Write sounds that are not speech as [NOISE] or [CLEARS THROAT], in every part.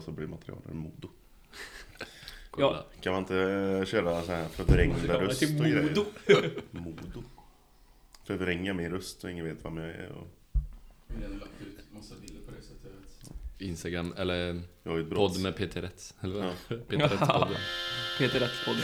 och så blir materialen Modo. [LAUGHS] Ja, Kan man inte eh, köra så här förvrängda röst och grejer? Modo. [LAUGHS] Modo. Förvränga min röst och ingen vet vem jag är. Och Vi har lagt ut massa bilder på det så att jag vet. Instagram, eller podd med Peter Rätz. Eller vad? Ja. Peter Rätz-podden. [LAUGHS] Peter Rättspodd,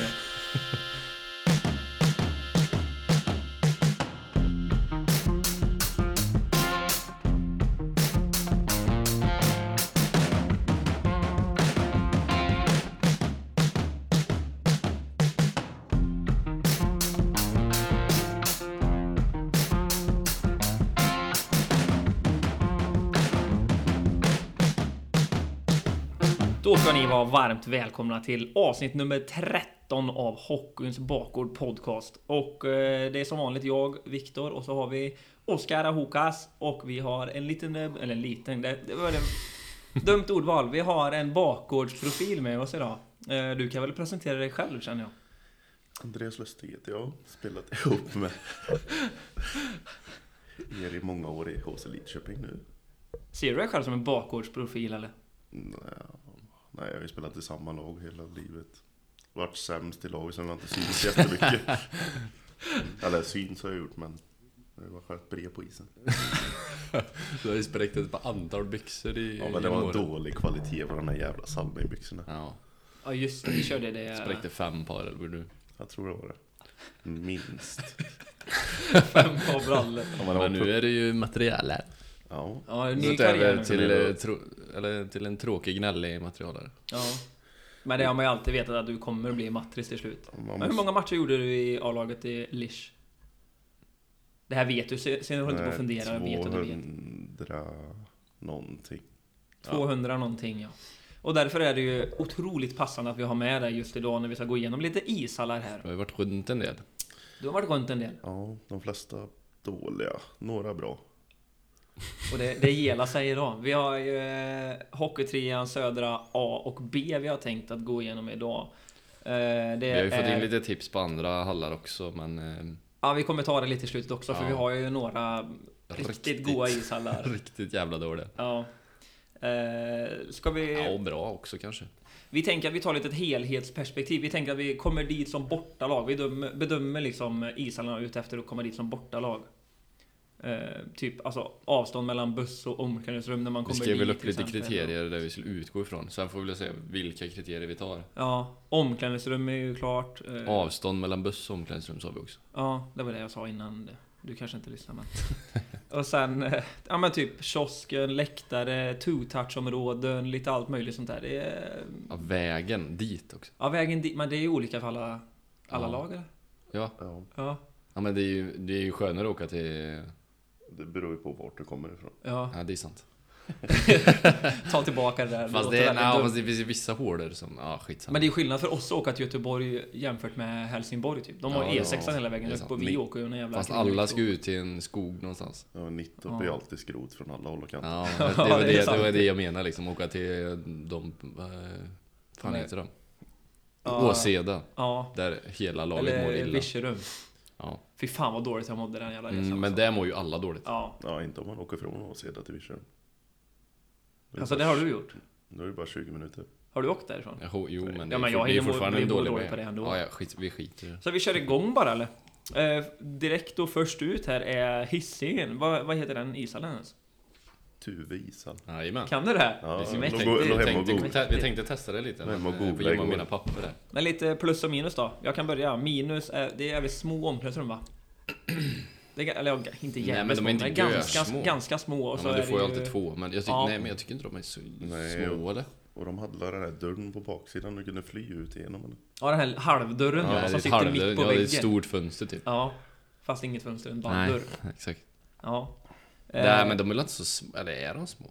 ja. Då ska ni vara varmt välkomna till avsnitt nummer 13 av Hockeyns bakgård podcast. Och eh, det är som vanligt jag, Viktor, och så har vi Oskar Ahokas och vi har en liten, eh, eller en liten, det, det var det, dumt ordval. Vi har en bakgårdsprofil med oss idag. Eh, du kan väl presentera dig själv känner jag. Andreas Lustig heter jag. Spelat ihop med er i många år i HC Lidköping nu. Ser du dig själv som en bakgårdsprofil eller? Nej, Nej, jag har ju spelat i samma lag hela livet. Varit sämst i lag, sen har jag inte synts jättemycket. [LAUGHS] Eller syns har jag gjort, men det var skönt brev på isen. [LAUGHS] Du har ju spräckt ett par antal byxor i Ja, men det var dålig kvalitet på de här jävla Salming-byxorna. Ja, Ja just det, vi körde det. spräckte fem par eller vad du? Jag tror det var det. Minst. [LAUGHS] fem par brallor. Ja, men Men nu är det ju materialet. Ja, Ja, ny karriär till, nu. eh, tro, eller till en tråkig gnällig materialare. Ja. Men det har man ju alltid vetat att du kommer bli matris till slut. man Men måste, hur många matcher gjorde du i A-laget i Lish? Det här vet du, se se- håll inte på att fundera, jag vet att du vet. 200 någonting. 200 någonting ja. Och därför är det ju otroligt passande att vi har med dig just idag när vi ska gå igenom lite ishallar här. Du har ju varit runt en del. Du har varit runt en del. Ja, de flesta dåliga. Några bra. Och det, det gela sig idag. Vi har ju eh, Hockeytrean Södra A och B vi har tänkt att gå igenom idag. Eh, Vi har ju fått är- in lite tips på andra hallar också, men... Eh, Ja, vi kommer ta det lite i slutet också för Ja. vi har ju några riktigt, Riktigt. goa ishallar. [LAUGHS] riktigt jävla dåliga. Ja. Eh, ska vi... Ja, och bra också kanske. Vi tänker att vi tar lite ett helhetsperspektiv. Vi tänker att vi kommer dit som bortalag. Vi dömer, bedömer liksom ishallarna ut efter att komma dit som bortalag. Eh, typ alltså avstånd mellan buss och omklädningsrum när man Vi kommer skrev väl dit upp lite exempel. kriterier där vi skulle utgå ifrån. Sen får vi väl se vilka kriterier vi tar. Ja, omklädningsrum är ju klart. Eh, Avstånd mellan buss och omklädningsrum sa vi också. Ja, det var det jag sa innan. Du kanske inte lyssnar men. [LAUGHS] och sen, eh, ja men typ kiosken, läktare, two-touch-områden, lite allt möjligt sånt där. Det är... Ja, vägen dit också. Ja, vägen dit, men det är ju olika för alla, alla Ja. lag eller? Ja, Ja, Ja. ja men det är ju, det är ju skönare att åka till... det beror ju på vart du kommer ifrån. Ja, Ja, det är sant. [LAUGHS] ta tillbaka det där. Fast det, är, väldigt nej, fast det finns ju vissa hålor som... Ja, skitsamma. Men det är skillnad för oss att åka till Göteborg jämfört med Helsingborg typ. De har Ja, E6 ja, hela vägen det är upp och vi åker ju en jävla Fast alla ska ut till en skog någonstans. Ja, 19 Ja. blir alltid skrot från alla håll och kanter. Ja, [LAUGHS] det var det är det, det, var det jag menar liksom. Åka till de... Vad fan Nej. heter de? Åseda. Ja. Där hela laget mår illa. Virserum. Ja. Fy fan vad dåligt jag mådde den jävla resan. Mm, men alltså. där mår ju alla dåligt. Ja. Ja, inte om man åker från Åseda till Virserum. Det Alltså det har du gjort? Då är det bara 20 minuter. Har du åkt därifrån? Jo, jo men det Ja, är, men jag det är fortfarande en dålig dålig på det ändå. Ja, ja, skit, vi skiter det. Så vi kör igång bara eller? Eh, direkt då först ut här är Hisingen. Vad, vad heter den ishallen ens? Tuve ishall. Jajamän. Kan du det här? Ja, det är mäktigt. Vi tänkte, vi tänkte testa det lite. Och men, eh, googla får gömma igår. mina papper där. Men lite plus och minus då. Jag kan börja. Minus, är, det är väl små omklädningsrum va? [CLEARS THROAT] Det är, eller ja, inte Nej, jävligt men de är små, inte men ganska, görsmå. ganska små. Och Ja, så men är du får ju det alltid två. Men jag, tycker, Ja. nej, men jag tycker inte de är så Nej, små eller? Och de hade den här dörren på baksidan du kunde fly ut igenom. Eller? Ja, den här halvdörren Ja, som ett sitter mitt på ja, det är väggen. ett stort fönster typ. Ja, fast inget fönster, en banddörr. [LAUGHS] exakt. Ja. Nej, Eh, men de är väl inte så små, eller är de små?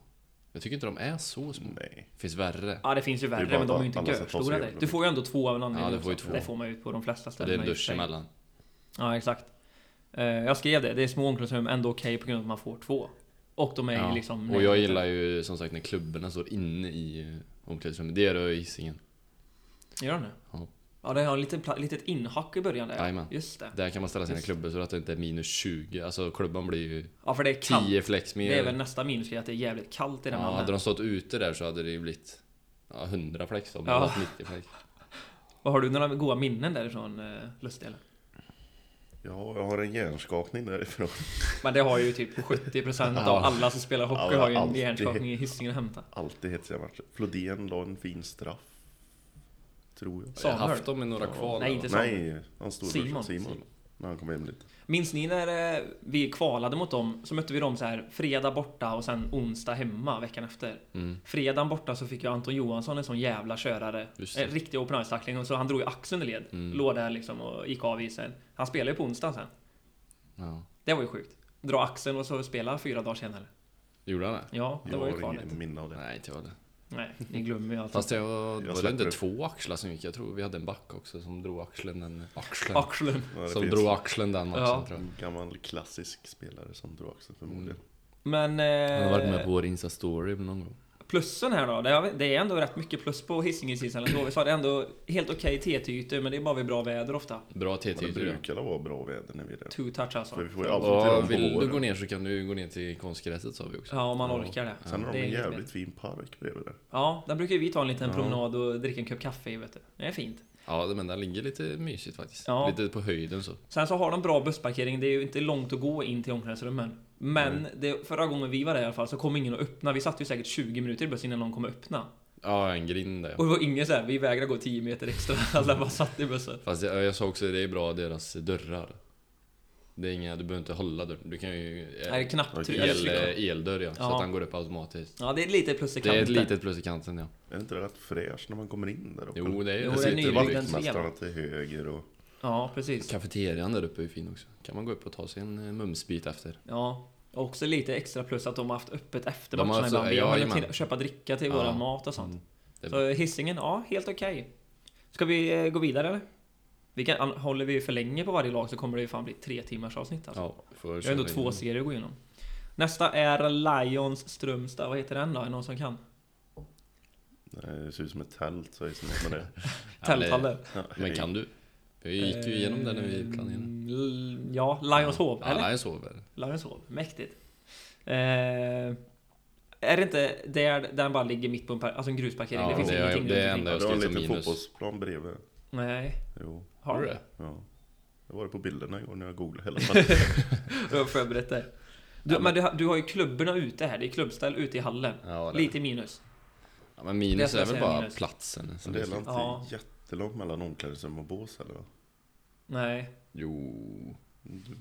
Jag tycker inte de är så små. Nej. Finns värre. Ja, det finns ju Det är värre, bara men de är ju inte görstora. Du får ju ändå två av en anledning Ja, du får ju två. Det får man ju på de flesta Och det ställen. är en dusch emellan. Ja, exakt. Eh, Jag skrev det, det är små omklädningsrum, ändå okej på grund av att man får två. Och de är Ja. liksom... Och jag gillar ju som sagt när klubborna står inne i omklädningsrummet. Det är det i Hisingen. Gör de det? Ja. Ja, det har en liten litet inhack i början där. Jajamän. Just det. Där kan man ställa sina Just. klubbor så att det inte är minus 20. Alltså klubban blir ju Ja, för det är kallt. 10 flex mer. Det är väl nästa minusgrej, att det är jävligt kallt i den ja, hallen. hade de stått ute där så hade det ju blivit Ja, 100 flex om Ja. ja. 90 flex. Vad har du några goda minnen därifrån, eh, Lustig eller? Ja, jag har en hjärnskakning därifrån. [LAUGHS] Men det har ju typ 70% av [LAUGHS] alla som spelar hockey Ja, har ju en hjärnskakning i Hisingen att hämta. Alltid hetsiga matcher. Flodén la en fin straff. Tror jag. Jag har Samuel? haft dem i några kval. Nej, inte så. Nej, hans storebror Simon. Simon. Simon. När han kom hem lite. Minns ni när eh, vi kvalade mot dem? Så mötte vi dem så här fredag borta och sen onsdag hemma veckan efter. Mm. Fredagen borta så fick ju Anton Johansson en sån jävla körare. En riktig open ice-tackling och så han drog ju axeln i led. Mm. Låg där liksom och gick av isen. Han spelade ju på onsdagen sen. Ja. Det var ju sjukt. Dra axeln och så spela fyra dagar senare. Gjorde han det? Ja, det Jag var ju har kvalet. ingen minne av det. Nej, inte jag det. Nej, [LAUGHS] ni glömmer ju allt. Fast det var, var det inte två axlar som gick? Jag tror vi hade en back också som drog axeln den... Axeln. Axeln. Ja, som drog axeln den matchen Ja. tror jag. En gammal klassisk spelare som drog axeln förmodligen. Men... Han har varit med Eh, på vår Insta-story någon gång. Plussen här då? Det är, det ändå rätt mycket plus på Hisingen season ändå. Vi sa det är ändå helt okej TT-ytor, men det är bara vid bra väder ofta. Bra det TT-ytor ja. brukar vara bra väder när vi är där. Two touch alltså. För vi får ju alltid till på vill du gå ner så kan du gå ner till konstgräset sa vi också. Ja, om man orkar det. Sen har Det de är en jävligt fin park bredvid där. Ja, där brukar vi ta en liten Ja. promenad och dricka en kopp kaffe i, vet du. Det är fint. Ja, men den ligger lite mysigt faktiskt. Ja. Lite på höjden så. Sen så har de bra bussparkering. Det är ju inte långt att gå in till omklädningsrummen. Men Mm. det, förra gången vi var där i alla fall så kom ingen att öppna. Vi satt ju säkert 20 minuter i bussen innan någon kom att öppna. Ja, en grind där. Och det var ingen så här, vi vägrar gå 10 meter extra. [LAUGHS] Alla bara satt i bussen. Fast jag, jag sa också det är bra deras dörrar. Det är inga, du behöver inte hålla dörren. Du kan ju... Nej, det är knappt Okej. eller El, trycka. eldörr ja, så Ja. att han går upp automatiskt. Ja, det är lite plus i Det är ett kanten. litet plus i kanten ja. Är det inte rätt fräscht när man kommer in där uppe? Jo, det är ju det sitter nybyggd entré, vaktmästarna va? till höger och... Ja, precis. Kafeterian där uppe är fin också. Kan man gå upp och ta sig en eh, mumsbit efter. Ja. Och också lite extra plus att de har haft öppet efter matcherna också- ibland. Vi ja, har till, köpa dricka till Ja. våran mat och sånt. Mm. Det Så hissingen, ja, helt okej. Ska vi eh, gå vidare eller? Vi kan, an- håller vi för länge på varje lag så kommer det ju fan bli tre timmars avsnitt alltså. Ja, får Vi har ändå två serier att gå igenom. Nästa är Lions Strömstad. Vad heter den då? Är det någon som kan? Nej, det ser ut som ett tält, som något med det. [LAUGHS] Ja, Tälthalle. Ja, Men kan du? Vi gick ju igenom det när vi planerade. planerade. Ja, Lions Hov, eller? Ja, jag sover. Lions Hov, mäktigt. Eh, är det inte där den bara ligger mitt på en, par- alltså en grusparkering? Ja, det finns det ingenting det är runt enda jag Ja, du har en liten minus. fotbollsplan bredvid. Nej, Jo, har du det? det? ja. Det var det på bilderna igår när jag googlade hela [LAUGHS] fall. Du har förberett dig. Du, Ja, men du, har- du har ju klubborna ute här. Det är klubbställ ute i hallen. Ja, det. Lite minus. Ja, men Det minus jag är väl bara minus. platsen. som Men det är väl inte Ja. jättelångt mellan omklädningsrum och bås eller? Nej. Jo... Du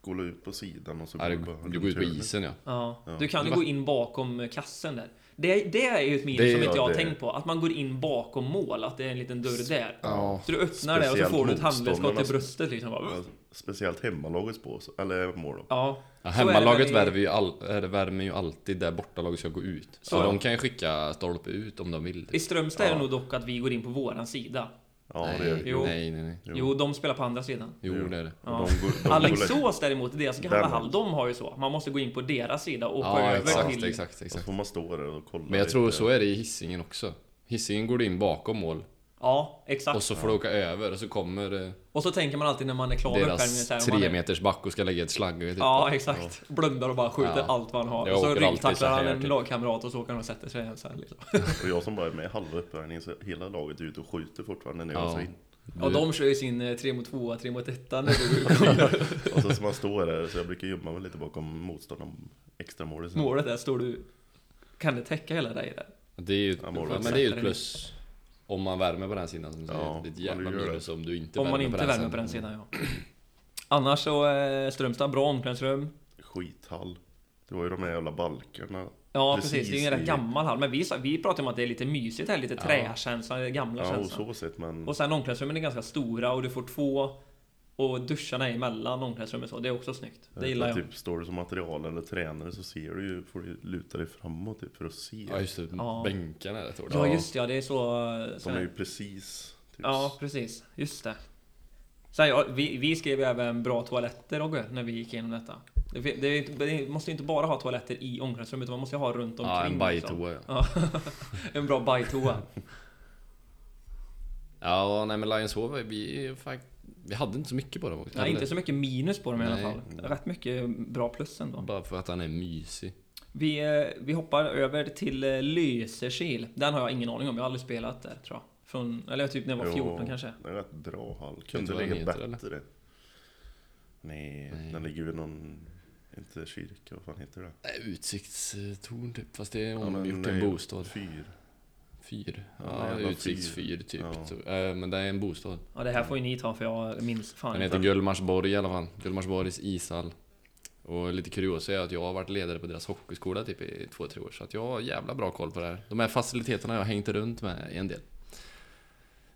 går ut på sidan och så Ja, går du, bara du går ut på isen ja. Ja. Ja. Du kan ju gå in bakom kassen där. Det, det är ju ett minus Det- som inte jag ja, har tänkt på. Att man går in bakom mål. Att det är en liten dörr där. Ja. Så du öppnar det och så får du ett handledsskott i bröstet liksom. Bara, Speciellt hemmalagets bås, eller mål då. Ja. Ja, Så är det hemmalaget värmer ju, all, är det värmer ju alltid där bortalaget ska gå ut. Så Ja. de kan ju skicka stolpe ut om de vill. I Strömstad är det nog dock att vi går in på våran sida. Ja, nej, det är Jo. nej, nej, nej. Jo, de spelar på andra sidan. Jo, Jo. det är det. Ja. Alingsås däremot, deras gamla hall, de har ju så. Man måste gå in på deras sida och Ja, över exakt, till... exakt, och så exakt. får man stå där och kolla Men jag tror lite. så är det i hissingen också. Hissingen går du in bakom mål Ja, exakt. och så får du åka över och så kommer eh, Och så tänker man alltid när man är klar med uppvärmningen deras så här, tre är- meters back och ska lägga ett slagg. Vet Ja, exakt. Blundar och bara skjuter Ja. allt vad han har. Jag och så ryggtacklar han en typ. lagkamrat och så åker han och sätter sig igen sen liksom. [LAUGHS] [LAUGHS] Och jag som bara är med i halva uppvärmningen så hela laget är ute och skjuter fortfarande när jag Ja. in. Ja, de kör ju sin 3 mot 2, 3 mot 1 när du kommer. [LAUGHS] Och så som man står där, så jag brukar gömma mig lite bakom motståndaren extra målet. sen. Målet där står du... Kan det täcka hela dig där? Det är ju Ja, ja, men det är ju plus. Om man värmer på den sidan som du säger. Ja, det är ett om jävla minus om du inte Om man värmer inte på den värmer sidan. på den sidan, ja. [CLEARS THROAT] Annars så är Strömstad bra omklädningsrum. Skithall. Det var ju de där jävla balkarna. Ja, Precis, precis. Det är ju en rätt gammal hall. Men vi, vi pratar om att det är lite mysigt här, lite Ja. träkänsla, det gamla Ja, och känslan. så sett men... Och sen omklädningsrummen är ganska stora och du får två och duscharna är emellan omklädningsrummen så. Det är också snyggt. Det gillar jag. Typ, står du som material eller tränare så ser du ju, får du luta dig framåt typ för att se. Ja just det, Ja. bänkarna är rätt. Ja, just ja. Det är så... De är ju precis... Typ, Ja, precis. Just det. Sen, ja, vi, vi skrev ju även bra toaletter Rogge, när vi gick igenom detta. Det, det, är det måste ju inte bara ha toaletter i omklädningsrummet, utan man måste ju ha runt omkring. Ja, en liksom. bajtoa ja. Ja. [LAUGHS] en bra bajtoa. Ja, nej men Lions Hove, vi, fakt- vi hade inte så mycket på dem också. Nej, inte så mycket minus på dem i alla Nej. fall. Rätt mycket bra plus ändå. Bara för att han är mysig. Vi, eh, vi hoppar över till eh, Lysekil. Den har jag ingen aning om. Jag har aldrig spelat där tror jag. Från, eller typ när jag var 14 Jo, kanske. Det är rätt bra hall. Kunde ligga heter, eller? bättre. Nej, Nej. den ligger vid någon... Inte kyrka, vad fan heter det? Nej, Utsiktstorn typ, fast det är Ja, omgjort men till en bostad. Fyr. Fyr? Ja, Ja, utsiktsfyr typ. Ja. Så, äh, men det är en bostad. Ja, det här får ju ni ta för jag minns fan Den heter Gullmarsborg i alla fall. Gullmarsborgs ishall. Och lite kuriosa är att jag har varit ledare på deras hockeyskola typ i två, tre år. Så att jag har jävla bra koll på det här. De här faciliteterna har jag hängt runt med en del.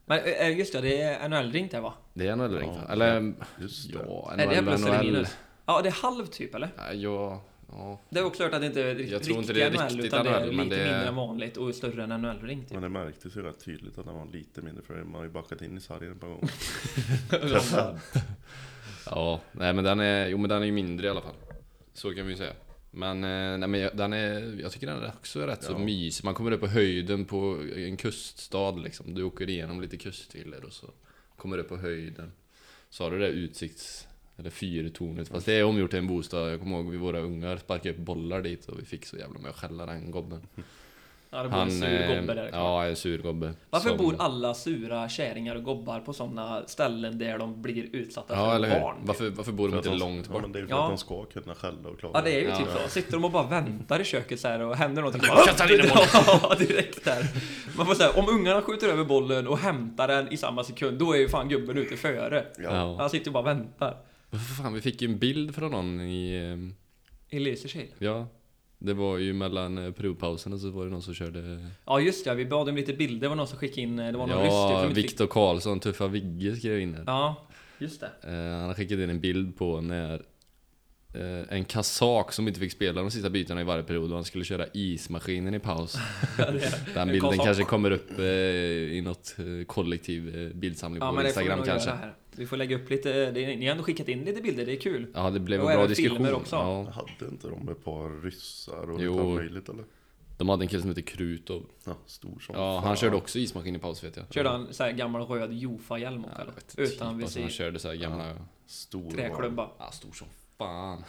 Men eh, just det, det är NHL-ring där va? Det är NHL ring Ja, Eller, Just det. ja, Är det plus eller NHL. minus? Ja, det är halv typ eller? Ja, ja. Det är också hört att det inte är riktigt Jag tror inte det är NHL, riktigt utan det är NHL, men lite det är- mindre än vanligt och större än NHL-ring typ. Men det märktes ju rätt tydligt att den var lite mindre för man har ju backat in i sargen ett par gånger. [LAUGHS] Ja, nej men den är, jo men den är ju mindre i alla fall. Så kan vi ju säga. Men, eh, nej, men jag- den är, jag tycker den är också rätt så Ja. mysig. Man kommer upp på höjden på en kuststad liksom. Du åker igenom lite kustvillor och så kommer du upp på höjden. Så har du det där utsikts... Eller fyrtornet. Fast det är omgjort till en bostad. Jag kommer ihåg vi våra ungar sparkade upp bollar dit och vi fick så jävla med att skälla den gobben. Ja, det bor en sur eh, gobbe där. Ja, en sur gobbe. Varför Som- bor alla sura kärringar och gobbar på sådana ställen där de blir utsatta Ja, för eller hur? barn? typ? Varför, varför bor de inte de- långt Ja, bort? men det är ju för Ja. att de ska kunna skälla och klaga. Ja, det är ju Ja. typ så. Sitter de och bara väntar i köket så här och händer någonting bara, kastar in en boll. Ja, direkt där. Man får säga, om ungarna skjuter över bollen och hämtar den i samma sekund, då är ju fan gubben ute före. Ja. Han sitter ju bara och väntar. Fan, vi fick ju en bild från någon i... ehm, I Lysekil. Ja, det var ju mellan eh, provpauserna så var det någon som körde... Ja just det, vi bad om lite bilder. Det var någon som skickade in, det var någon Ja, fick... Viktor Karlsson, Tuffa Vigge skrev in här. Ja, just det. Eh, han har skickat in en bild på när eh, en kazak som inte fick spela de sista bytena i varje period och han skulle köra ismaskinen i paus. [LAUGHS] Ja, Den En bilden kazak. kanske kommer upp eh, i något eh, kollektiv eh, bildsamling Ja på Instagram kanske. Vi får lägga upp lite, det, ni har ändå skickat in lite bilder, det är kul. Ja, det blev Och en bra diskussion. också. Ja, Hade inte de ett par ryssar och Jo. lite allt möjligt eller? de hade en kille som heter Krutov. Ja, stor som Ja, fan. han körde också ismaskin i paus vet jag. Körde han så här gammal röd Jofa-hjälm också Ja, Utan typ, alltså, han visir. körde så här gamla... Stor Träklubba. Ja, stor som fan.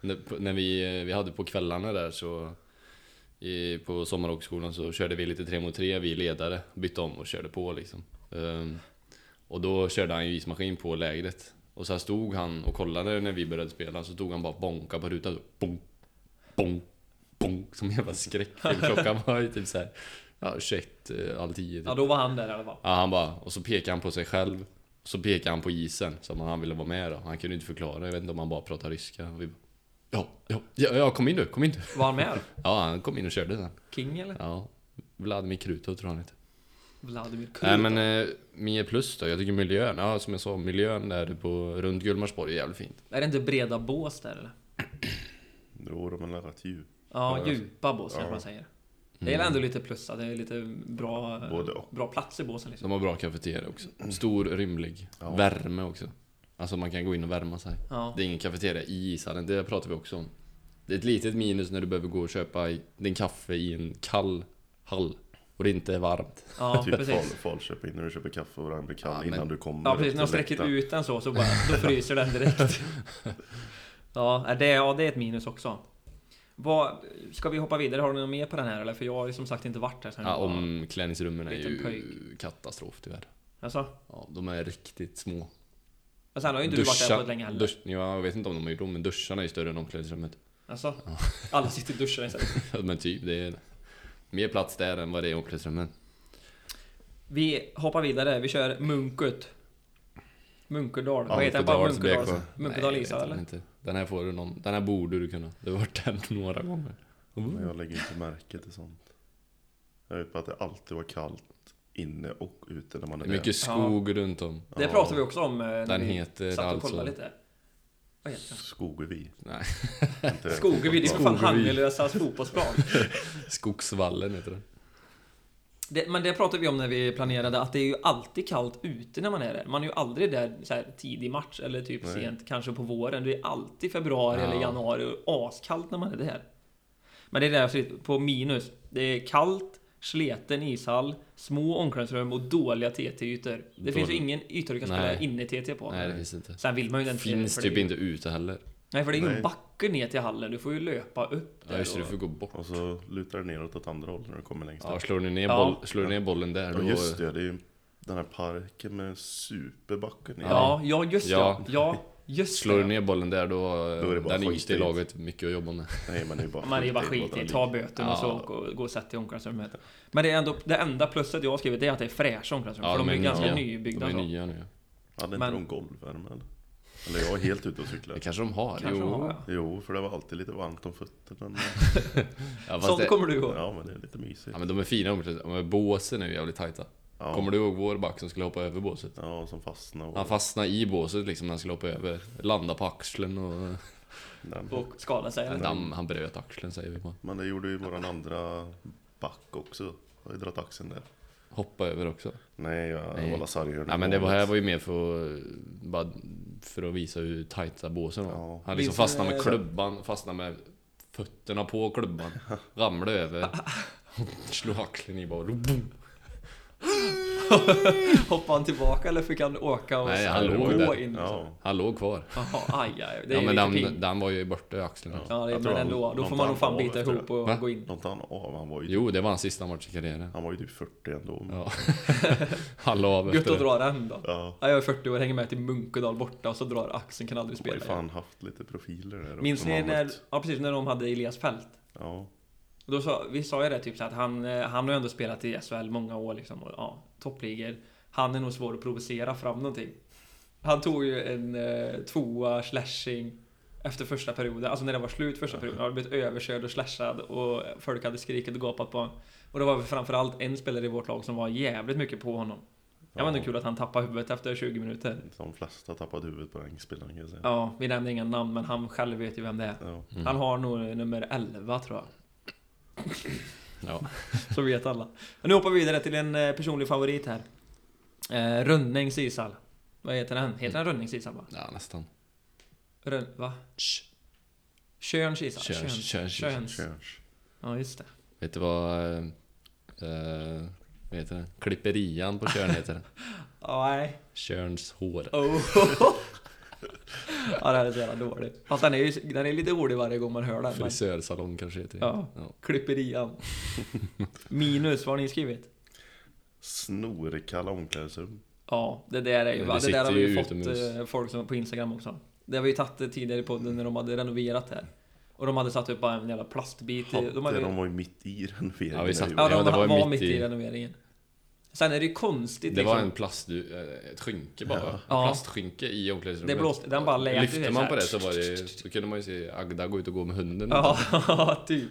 [LAUGHS] när, vi, vi hade på kvällarna där så i, På sommarhockeyskolan så körde vi lite tre mot tre, vi ledare Bytte om och körde på liksom. Ehm, Och då körde han ju ismaskin på lägret. Och så här stod han och kollade när vi började spela Så stod han bara bonka på rutan. Bonk, bonk, bonk Som en jävla skräckfilm Klockan var ju typ såhär Ja, 21, eh, halv 10 typ. Ja då var han där i alla fall. Ja, han bara, och så pekade han på sig själv Så pekade han på isen som han ville vara med då Han kunde inte förklara, jag vet inte om han bara pratade ryska och vi bara, ja, ja, ja, ja, kom in du, kom in du Var han med? [LAUGHS] Ja, han kom in och körde sen King eller? Ja, Vladimir Krutov tror jag han heter Vladimir Krutov. Nej men, eh, mer plus då, jag tycker miljön, ja som jag sa, miljön där på, runt Gullmarsborg är jävligt fint Är det inte breda bås där eller? [CLEARS THROAT] Jo, de är rätt djup. Ja, Ja, djupa bås kanske ja. man säger. Det är ändå lite plus att det är lite bra, bra plats i båsen liksom. De har bra kafeteria också, stor, rymlig, Ja. värme också Alltså man kan gå in och värma sig Ja. Det är ingen kafeteria i ishallen, det pratar vi också om. Det är ett litet minus när du behöver gå och köpa din kaffe i en kall hall. Och det inte är varmt. Ja, [LAUGHS] typ precis. Fal, Falköping när du köper kaffe och den blir kall Ja, men- innan du kommer Ja, precis. När de sträcker ut den så, så bara, då fryser den direkt. [LAUGHS] Ja, det, ja, det är ett minus också. Vad, ska vi hoppa vidare? Har du något mer på den här eller? För jag har ju som sagt inte varit här sen Ja, omklädningsrummen är ju pöjk. katastrof tyvärr. Alltså, Ja, de är riktigt små. och sen har ju inte du varit där på länge heller. dusch, ja, jag vet inte om de har gjort om, men duscharna är ju större än omklädningsrummet. Alltså, [LAUGHS] alla sitter i duschen istället. [LAUGHS] men typ, det är mer plats där än vad det är i omklädningsrummet. Vi hoppar vidare, vi kör Munket. Munkedal. Vad heter den? Bara Munkedal? Munkedal vet eller? inte. Den här får du någon, den här borde du kunna. Du har varit där några gånger. Men jag lägger inte märke till sånt. Jag vet bara att det alltid var kallt inne och ute när man Det är är mycket skog runt om. Det Ja. pratade vi också om eh, när Den vi heter satt och alltså... kollade lite. Vad heter den? Skogevi. Nej, Skogevi, det är för fan Skogevi. Handmilösas fotbollsplan. [LAUGHS] Skogsvallen heter den. Det, men det pratade vi om när vi planerade, att det är ju alltid kallt ute när man är där. Man är ju aldrig där så här, tidig match, eller typ Nej. sent, kanske på våren. Det är alltid februari Ja. eller januari och askallt när man är där. Men det är därför på minus. Det är kallt, sleten ishall, små omklädningsrum och dåliga TT-ytor. Det finns ju Dålig- ingen yta du kan spela Nej. inne TT på. Nej, det finns inte. Sen vill man ju inte Finns typ det- inte ute heller. Nej, för det är ju Nej. en backe ner till hallen. Du får ju löpa upp där. Ja just det, du och- får gå bort. Och så lutar det neråt åt andra hållet när du kommer längst Ja, slår du ner, Ja. boll, slår du ner bollen där Ja då... just det, det är ju den här parken med superbacken i. Ja, ja just Ja. ja. Ja, just Slår du ner bollen där då, Då är det bara den i laget mycket att jobba med. Nej men det är bara Man är ju bara skit i, ta böten och så Ja. och gå och sätta i omklädningsrummet. Men det är ändå, det enda plusset jag har skrivit är att det är fräscha omklädningsrum. för de är, ganska nya. nybyggda. De är nya nu. Hade inte Men- de golvvärme eller? Eller jag är helt ute och cyklar. Det kanske de har. Kanske de har, ja. Jo, för det var alltid lite varmt om fötterna. [LAUGHS] Ja, Sånt det, kommer du ihåg. Ja men det är lite mysigt. ja men de är fina omklädningsrum. Men båsen är ju jävligt tajta. Ja. Kommer du ihåg vår back som skulle hoppa över båset? Ja, som fastnade och Han fastnade i båset liksom när han skulle hoppa över. Landa på axeln och... Och skada sig. eller? Han, han bröt axeln säger vi bara. Men det gjorde ju våran andra back också. Har ju dragit axeln där. Hoppa över också. Nej, jag Nej. håller sarghörn. Ja men det var här var ju mer för, bara för att visa hur tajta båsen var. Ja. Han liksom fastnade med klubban, fastnade med fötterna på klubban. [LAUGHS] Ramlade över. Slog axeln i bara. [LAUGHS] [LAUGHS] Hoppade han tillbaka eller fick han åka och Nej, han låg gå där. in? Ja. Han låg kvar. Jaha, aj, aj. Det är Ja men den, den var ju borta i axeln. Ja. Ja, det, men han- ändå. Då får man nog fan bita ihop och Va? gå in. Tar han av, han var ju, Jo, det var hans sista match i karriären. han var ju typ 40 ändå. men- Ja. [LAUGHS] Han la av Gött efter att dra den då. Ja. Ja, jag är 40 år, hänger med till Munkedal borta och så drar axeln, kan aldrig De har ju spela. fan haft lite profiler där. Minns ni när, ja precis, när de hade Elias Fält? Ja. Då sa, vi sa ju det typ så att han, eh, han har ju ändå spelat i SHL många år liksom och ja, toppligor. Han är nog svår att provocera fram någonting. Han tog ju en eh, tvåa slashing efter första perioden, alltså när det var slut första perioden. Han hade blivit överkörd och slashad och folk hade skrikit och gapat på honom. Och det var framförallt en spelare i vårt lag som var jävligt mycket på honom. Det var ändå kul att han tappade huvudet efter 20 minuter. De flesta tappade huvudet på den spelaren kan jag säga. Ja, vi nämnde inga namn men han själv vet ju vem det är. Ja. Mm. Han har nog nummer 11 tror jag. Ja. [LAUGHS] Så vet alla. Men nu hoppar vi vidare till en eh, personlig favorit här. Eh, Rönnings ishall. Vad heter den? Heter den Rönnings ishall va? ja, nästan. Rön, va? Tjörns ishall? Tjörns-. Ja, just det. Vet du vad... Eh, eh, vad heter det? Klipperian på Tjörn heter det. [LAUGHS] Ja, nej. Tjörns hår. Oh. [LAUGHS] [LAUGHS] ja, det här är så jävla dåligt. Fast den är ju den är lite rolig varje gång man hör den. Men, Frisörsalong kanske heter det. Ja. ja. klipperian. [LAUGHS] Minus, vad har ni skrivit? Snorkalla omklädningsrum. Ja, det där är ju... Det Det där har vi ju ju fått utomhus. eh, folk som på Instagram också. Det har vi ju tagit tidigare i podden när de hade renoverat här. Och de hade satt upp bara en jävla plastbit. Hade, De hade, de var ju mitt i renoveringen. Ja, vi satt- ja, de Ja, det var, var mitt mitt i i- renoveringen. Sen är det ju konstigt Det var liksom. en plast, eh, ett skynke bara. Ja. Ja. Plastskynke i omklädningsrummet. Det blåste- den bara lät Lyfte man på det så var det, då kunde man ju se Agda gå ut och gå med hunden. Ja, [LAUGHS] typ.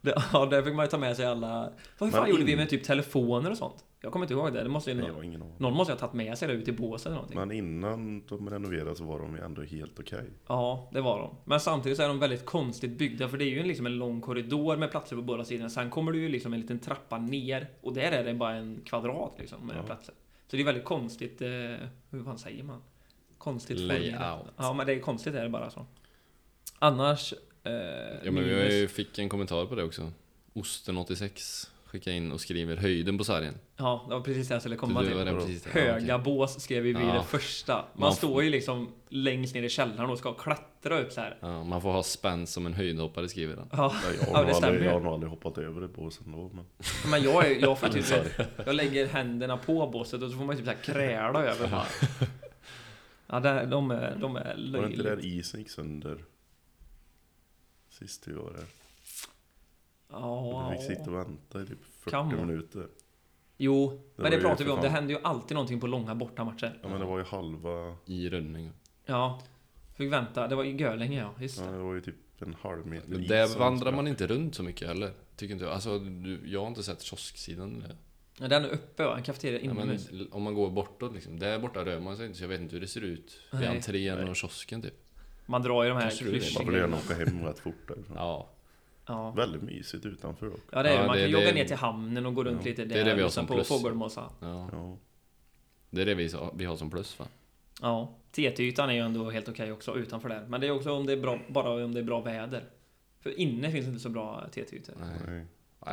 Det, ja, där fick man ju ta med sig alla... Vad fan Men gjorde vi in- med typ telefoner och sånt? Jag kommer inte ihåg det. det måste ju Nej, någon, jag ingen någon måste ju ha tagit med sig det ut i båset eller någonting. Men innan de renoverade så var de ju ändå helt okej. Ja, det var de. Men samtidigt så är de väldigt konstigt byggda för det är ju liksom en lång korridor med platser på båda sidorna. Sen kommer du ju liksom en liten trappa ner och där är det bara en kvadrat liksom med Ja. platser. Så det är väldigt konstigt, eh, hur fan säger man? Konstigt Layout. Ja, men det är konstigt är det bara så. Annars... Eh, Ja men vi minus- fick en kommentar på det också. Osten86 skickade in och skriver höjden på sargen. Ja, det var precis det jag skulle komma till. precis. Höga Ja, bås skrev vi Ja. det första. Man, Man står ju liksom längst ner i källaren och ska klättra upp så här. ja, man får ha spänn som en höjdhoppare skriver han. Ja, Ja, jag, ja har det aldrig, jag har nog aldrig hoppat över det båsen då. Men... Men jag, är, jag får typ [LAUGHS] Jag lägger händerna på båset och så får man typ så här kräla över bara. [LAUGHS] Ja, det, de är, de är Var det inte löjligt. där isen gick sönder? Sist vi var där. Ja. Vi fick sitta och vänta i typ 40 Kan vara. minuter. Jo, Det men det ju pratar vi om. fan- Det händer ju alltid någonting på långa bortamatcher. Ja men det var ju halva... I rönning. Ja. Fick vänta. Det var i Görlänge ja, just Ja, det. det var ju typ en halv meter Men där vandrar man inte runt så mycket heller. Tycker inte jag. Alltså, du, jag har inte sett kiosksidan. eller- Ja, Den är uppe va? En kafeteria Ja, inomhus. om man går bortåt liksom. Där borta rör man sig inte så jag vet inte hur det ser ut. Vid Nej. entrén Nej. och kiosken typ. Man drar ju de här du det. Bara för det klyschgrejerna. åka hem rätt fort därifrån. Ja. Ja. Väldigt mysigt utanför dock. Ja det är Ja, det. Man det- kan det- jogga ner till hamnen och gå runt Ja. lite där. Det är det vi har lyssna som på plus. fågelmåsa. ja. Ja. Det är det vi, vi har som plus va? Ja. TT-ytan är ju ändå helt okej också utanför där. Men det är också om det är bra, bara om det är bra väder. För inne finns inte så bra TT-ytor. Nej. Nej.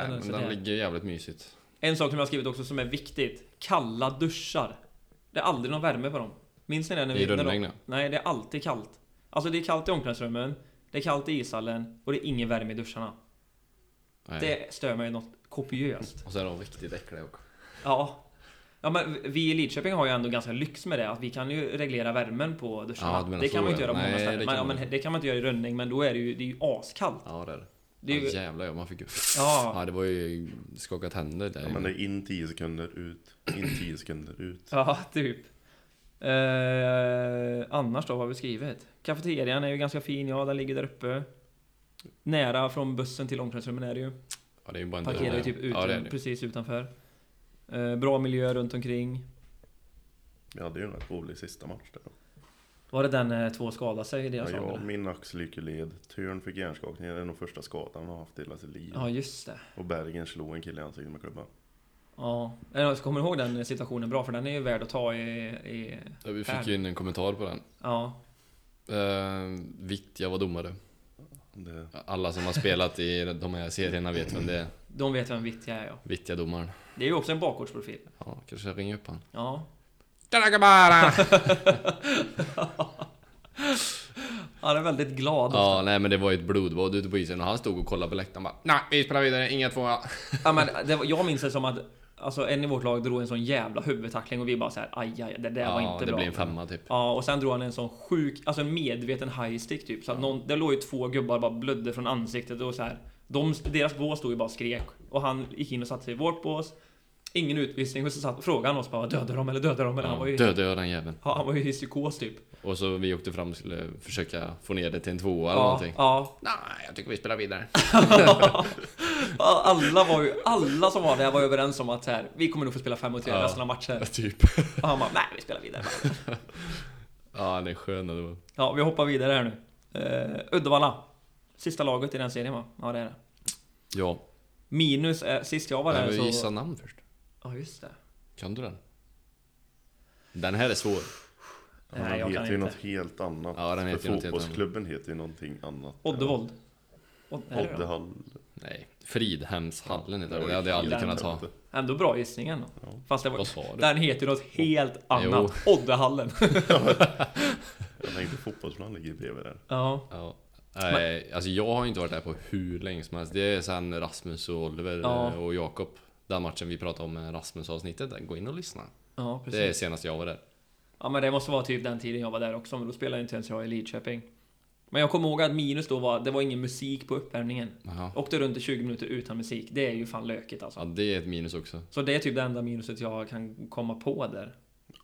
Men den ligger jävligt mysigt. En sak som jag har skrivit också som är viktigt. Kalla duschar. Det är aldrig någon värme på dem. Minns ni det? När I när Rönnäng de? Nej, det är alltid kallt. Alltså det är kallt i omklädningsrummen, det är kallt i ishallen och det är ingen värme i duscharna. Nej. Det stör mig något kopiöst. Och så är de riktigt äckliga också. Ja. Ja men vi i Lidköping har ju ändå ganska lyx med det, att vi kan ju reglera värmen på duscharna. Ja, det kan man ju inte ja. göra på många ställen. det Men, kan ja, man men inte. det kan man inte göra i Rönning, men då är det ju, det är ju askallt. Ja det är det. Det är ju, Ja, jävlar ja, man fick ju... ja, Ja det var ju skaka tänder där. Ja, men det är in 10 sekunder ut, in 10 sekunder ut. ja, typ. Eh, annars då, vad har vi skrivit? Kafeterian är ju ganska fin, ja den ligger där uppe. Nära från bussen till omklädningsrummen är det ju. Ja, det är ju bara en Parkerar ju typ ut, Ja, det det. precis utanför. Eh, bra miljö runt omkring. Vi hade ju en rätt rolig sista match där. Var det den eh, två skadade sig i Ja, deras lag? jag, min axel gick ur led. Törn fick hjärnskakning. Det är nog första skadan han har haft i hela sitt liv. Ja, just det. Och Bergen slog en kille i ansiktet med klubban. Ja, jag kommer ihåg den situationen bra för den är ju värd att ta i... i Ja, vi fick Här. ju in en kommentar på den. ja, Uh, Vittja var domare. Det, Alla som har spelat i de här serierna vet vem det är. de vet vem Vittja är ja. Vittja domaren. Det är ju också en bakgårdsprofil. Ja, kanske jag ringer upp han. Ja. Tjena grabbar! [LAUGHS] Han är väldigt glad. Ja, nej men det var ju ett blodbad ute på isen och han stod och kollade på läktaren bara Nej, vi spelar vidare, inga tvåa. Ja, men det, var- jag minns det som att alltså, en i vårt lag drog en sån jävla huvudtackling och vi bara så här, aj, aj, det där var Ja, inte det bra. blir en femma typ. Ja, och sen drog han en sån sjuk, alltså en medveten highstick typ. Så att någon, det låg ju två gubbar bara blödde från ansiktet och så här. De, deras bås stod ju bara och skrek. Och han gick in och satte sig i vårt bås. Ingen utvisning och så satt, frågade han oss bara dödar de eller dödar de? Eller han var Ja, ju, dödade jag den jäveln. ja, han var ju i psykos typ. Och så vi åkte fram och skulle försöka få ner det till en tvåa eller Ja, någonting. ja. Jag tycker vi spelar vidare. [LAUGHS] alla var ju, alla som var där var överens om att så här, vi kommer nog få spela 5 mot 3 Ja. resten av matchen. [LAUGHS] typ. Och han bara, nej vi spelar vidare. [LAUGHS] Ja, han är skön var. Ja, vi hoppar vidare här nu. Uh, Uddevalla. Sista laget i den serien va? Ja det är det. Ja. Minus, är, sist jag var där så... gissa namn först. Ja just det. Kan du den? Den här är svår. Nej, den heter ju något helt annat. Ja, den heter För fotbollsklubben heter ju någonting annat. Oddevold. Odd, är det då? Oddehall. Nej, Fridhemshallen heter det. Det hade jag aldrig kunnat ta. Ändå bra gissning ändå. Ja. Fast det var, Vad sa du? den heter ju något helt annat. Oddehallen. [LAUGHS] [LAUGHS] Jag tänkte fotbollsplan ligger bredvid där. ja. Ja. Nej, alltså jag har inte varit där på hur länge som helst. Det är sen Rasmus och Oliver Ja. eh, och Jakob. Den matchen vi pratade om med Rasmus-avsnittet. Gå in och lyssna. Ja, precis. Det är senast jag var där. Ja men det måste vara typ den tiden jag var där också, men då spelade inte ens jag i Lidköping. Men jag kommer ihåg att minus då var, det var ingen musik på uppvärmningen. Åkte runt i 20 minuter utan musik, det är ju fan lökigt alltså. Ja, det är ett minus också. Så det är typ det enda minuset jag kan komma på där.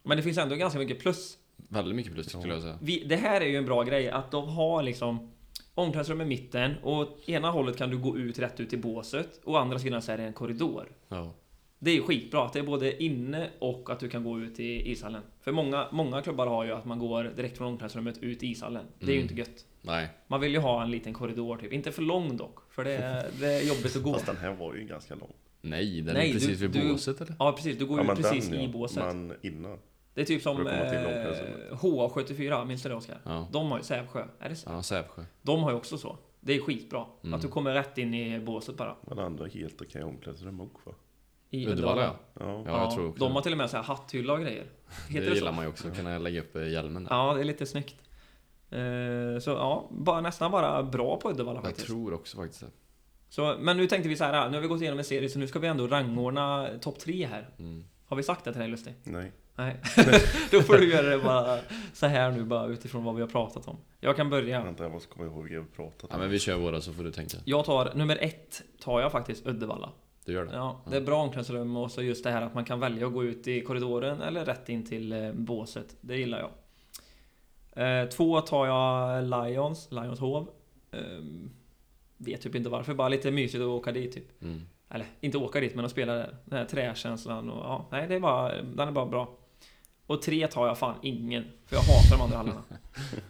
Men det finns ändå ganska mycket plus. Väldigt mycket plus skulle jag säga. Vi, det här är ju en bra grej, att de har liksom omklädningsrum i mitten och ena hållet kan du gå ut rätt ut i båset och andra sidan så är det en korridor. Ja. Det är ju skitbra att det är både inne och att du kan gå ut i ishallen. För många, många klubbar har ju att man går direkt från omklädningsrummet ut i ishallen. Det är ju Mm. inte gött. Nej. Man vill ju ha en liten korridor typ. Inte för lång dock, för det är, det är jobbigt att gå. Fast den här var ju ganska lång. Nej, den Nej, är precis du- vid du- båset eller? Ja precis, du går Ja, ju precis den, i ja. båset. Men innan. Det är typ som eh, omklädningsrummet. HA74, minns du det Oskar? Ja. De har ju Sävsjö, är det så? Ja, Sävsjö. De har ju också så. Det är skitbra. Mm. Att du kommer rätt in i båset bara. Men andra helt okej omklädningsrum också? I Uddevalla ja. Ja. Ja, jag tror också De har till och med så här hatthylla och grejer. Heter Det det, gillar så? man ju också. Kunna lägga upp eh, hjälmen där. Ja, det är lite snyggt. Eh, så ja, bara, nästan bara bra på Uddevalla Jag faktiskt. tror också faktiskt det. Så, men nu tänkte vi så här, nu har vi gått igenom en serie så nu ska vi ändå rangordna topp tre här. Mm. Har vi sagt det till dig Lustig? Nej. Nej. [LAUGHS] Då får du göra det bara så här nu bara utifrån vad vi har pratat om. Jag kan börja. Vänta, jag måste komma ihåg vad vi har pratat Ja om. men vi kör våra så får du tänka. Jag tar, nummer ett tar jag faktiskt Uddevalla. Du gör det? Ja, det är bra omklädningsrum och så just det här att man kan välja att gå ut i korridoren eller rätt in till eh, båset. Det gillar jag. Eh, två tar jag Lions, Lions Hov. Eh, vet typ inte varför, bara lite mysigt att åka dit typ. Mm. Eller inte åka dit men att spela där. Den här träkänslan och ja, nej det är bara, den är bara bra. Och tre tar jag fan ingen, för jag hatar de andra hallarna. [LAUGHS]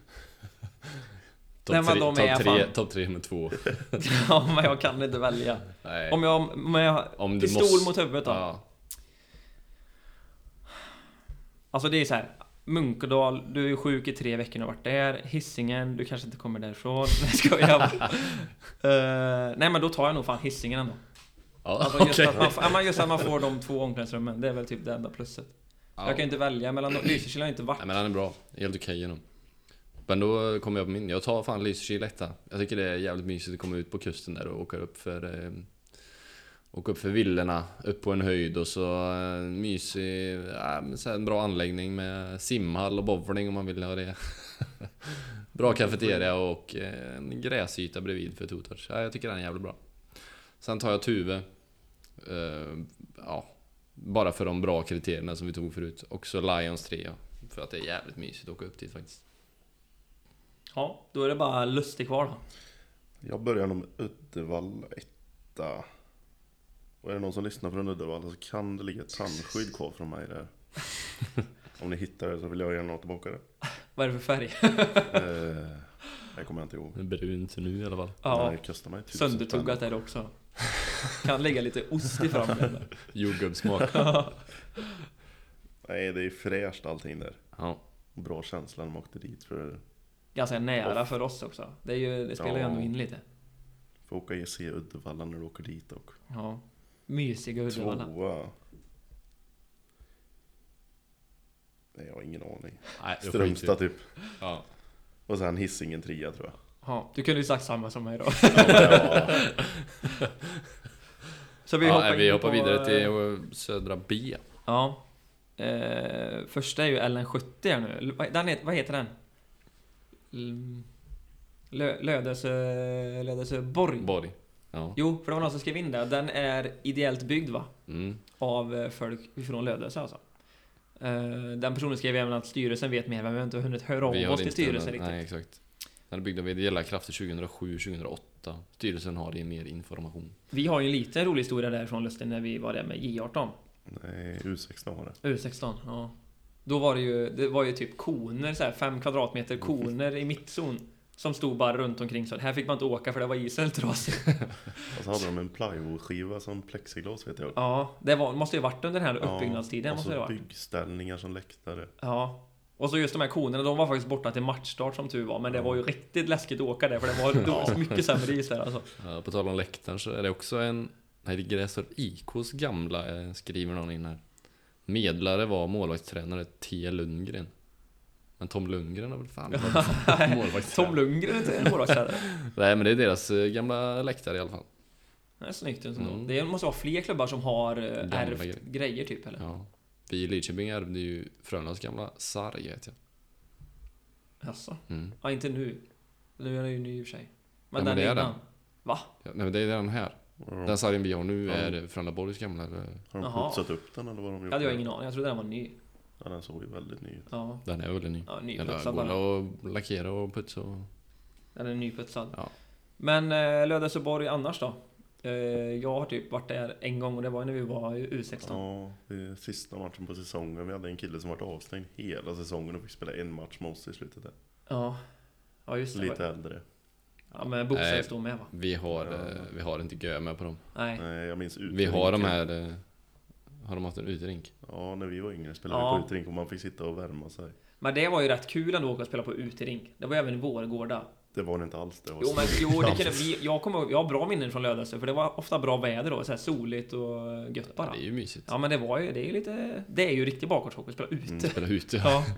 Topp tre, top tre, top tre med två. [LAUGHS] ja, men jag kan inte välja. Nej. Om jag, om jag Om du pistol måste- mot huvudet då. Ja. Alltså det är så här. Munkedal, du är sjuk i tre veckor och har varit där. Hisingen, du kanske inte kommer därifrån. [LAUGHS] Nej skojar bara. uh, [LAUGHS] Nej men då tar jag nog fan Hisingen ändå. Ja, Alltså just, okej. att man, just att man får de två omklädningsrummen, det är väl typ det enda plusset. Ja. Jag kan ju inte välja mellan dem. Lysekil har jag inte varit. Nej men han är bra. Helt okej genom. Men då kommer jag på min. Jag tar fan Lysekil etta. Jag tycker det är jävligt mysigt att komma ut på kusten där och åka upp för... Eh, åka upp för villorna, upp på en höjd och så eh, mysig... eh, så här en bra anläggning med simhall och bowling om man vill ha det. [LAUGHS] bra kafeteria och eh, en gräsyta bredvid för Totouch. Ja, jag tycker den är jävligt bra. Sen tar jag Tuve. Eh, ja, bara för de bra kriterierna som vi tog förut. Också Lions 3. ja. För att det är jävligt mysigt att åka upp dit faktiskt. Ja, då är det bara lustig kvar då. Jag börjar nog med Uddevalla etta. Och är det någon som lyssnar från Uddevalla så kan det ligga ett tandskydd kvar från mig där. [LAUGHS] Om ni hittar det så vill jag gärna ha tillbaka det. Vad är det för färg? Eh, det kommer jag inte ihåg. Brunt nu i alla fall. Ja, Det kostar mig tusen söndertuggat är det också. Kan lägga lite ost i frammen. där. [LAUGHS] Jordgubbssmak. [LAUGHS] Nej, det är fräscht allting där. Ja. Bra känsla när man åkte dit. För Ganska nära för oss också. Det, är ju, det spelar ju Ja. ändå in lite. att åka och se Uddevalla när du åker dit och Ja. Mysiga Uddevalla. tvåa. Nej, jag har ingen aning. Nej, Strömstad typ. Ja. Och sen Hisingen trea tror jag. Ja, du kunde ju sagt samma som mig då. Ja, [LAUGHS] Så vi Vi, hoppar, ja, vi hoppar på, vidare till södra B. Ja. Eh, första är ju LN70 här nu. Den heter, vad heter den? Lö, Lödöse... Lödöseborg? Borg. Ja. Jo, för det var någon som skrev in det. Den är ideellt byggd va? Mm. Av eh, folk från Lödöse alltså. Eh, Den personen skrev även att styrelsen vet mer, men vi har inte hunnit höra av oss till styrelsen riktigt. Nej, exakt. Den är byggd av ideella krafter 2007-2008. Styrelsen har i mer information. Vi har ju en liten rolig historia därifrån Lustig när vi var där med J18. nej, U16 var det. U16, ja. Då var det ju, det var ju typ koner, så här, fem kvadratmeter koner i mittzon. Som stod bara runt omkring så här fick man inte åka för det var isen trasig. [LAUGHS] Och så hade de en plywoodskiva som plexiglas vet jag. Ja, det var, måste ju varit under den här Ja, uppbyggnadstiden. och måste det så varit. byggställningar som läktare. Ja. Och så just de här konerna, de var faktiskt borta till matchstart som tur var. Men det var ju riktigt läskigt att åka där för det var [LAUGHS] då, mycket sämre is där alltså. Ja, på tal om läktaren så är det också en... Nej, det Grästorp IKs gamla, eh, skriver någon in här. Medlare var målvaktstränare T. Lundgren. Men Tom Lundgren har väl fan [LAUGHS] målvaktstränare? Tom Lundgren är inte en målvaktstränare. Nej, men det är deras eh, gamla läktare i alla fall. Det är snyggt ändå. Mm. Det måste vara fler klubbar som har eh, Gamla ärvt grejer. grejer typ eller? Ja. Vi i Lidköping ärvde ju Frölundas gamla sarg, vet jag. Jaså? Mm. Ja, inte nu. Nu är den ju ny i och för sig. Men men den det är innan. den. Va? Ja, nej, men det är den här. De, Den sargen vi har nu Ja. är Frölundaborgs gamla. eller? har de putsat upp den eller vad de gjort? hade jag ingen aning. Jag trodde den var ny. Ja, den såg ju väldigt ny ut. Ja, Den är väldigt ny. ja nyputsad bara. att lackera och putsa och... Den är nyputsad. Ja. Men eh, Lödöseborg annars då? Eh, jag har typ varit där en gång och det var när vi var i U16. Ja, det är sista matchen på säsongen. Vi hade en kille som varit avstängd hela säsongen och fick spela en match med oss i slutet där. Ja, ja just det. Lite äldre. Ja, men Nej. stod med va? Vi har, Ja. eh, vi har inte gö med på dem. Nej. Nej, jag minns Vi har de här... eh, Har de haft en uterink? Ja, när vi var yngre spelade Ja. vi på uterink och man fick sitta och värma sig. Men det var ju rätt kul ändå att åka och spela på uterink. Det var ju även i Vårgårda. Det var det inte alls. Det var Jo men jo, det kunde, [LAUGHS] vi, jag, kommer, jag har bra minnen från Lödöse för det var ofta bra väder då. Så här soligt och gött bara. Ja, det är ju mysigt. Ja men det var ju, det är ju lite, det är ju riktig bakgårdshockey, spela ute. Mm. Spela ute. Ja. [LAUGHS]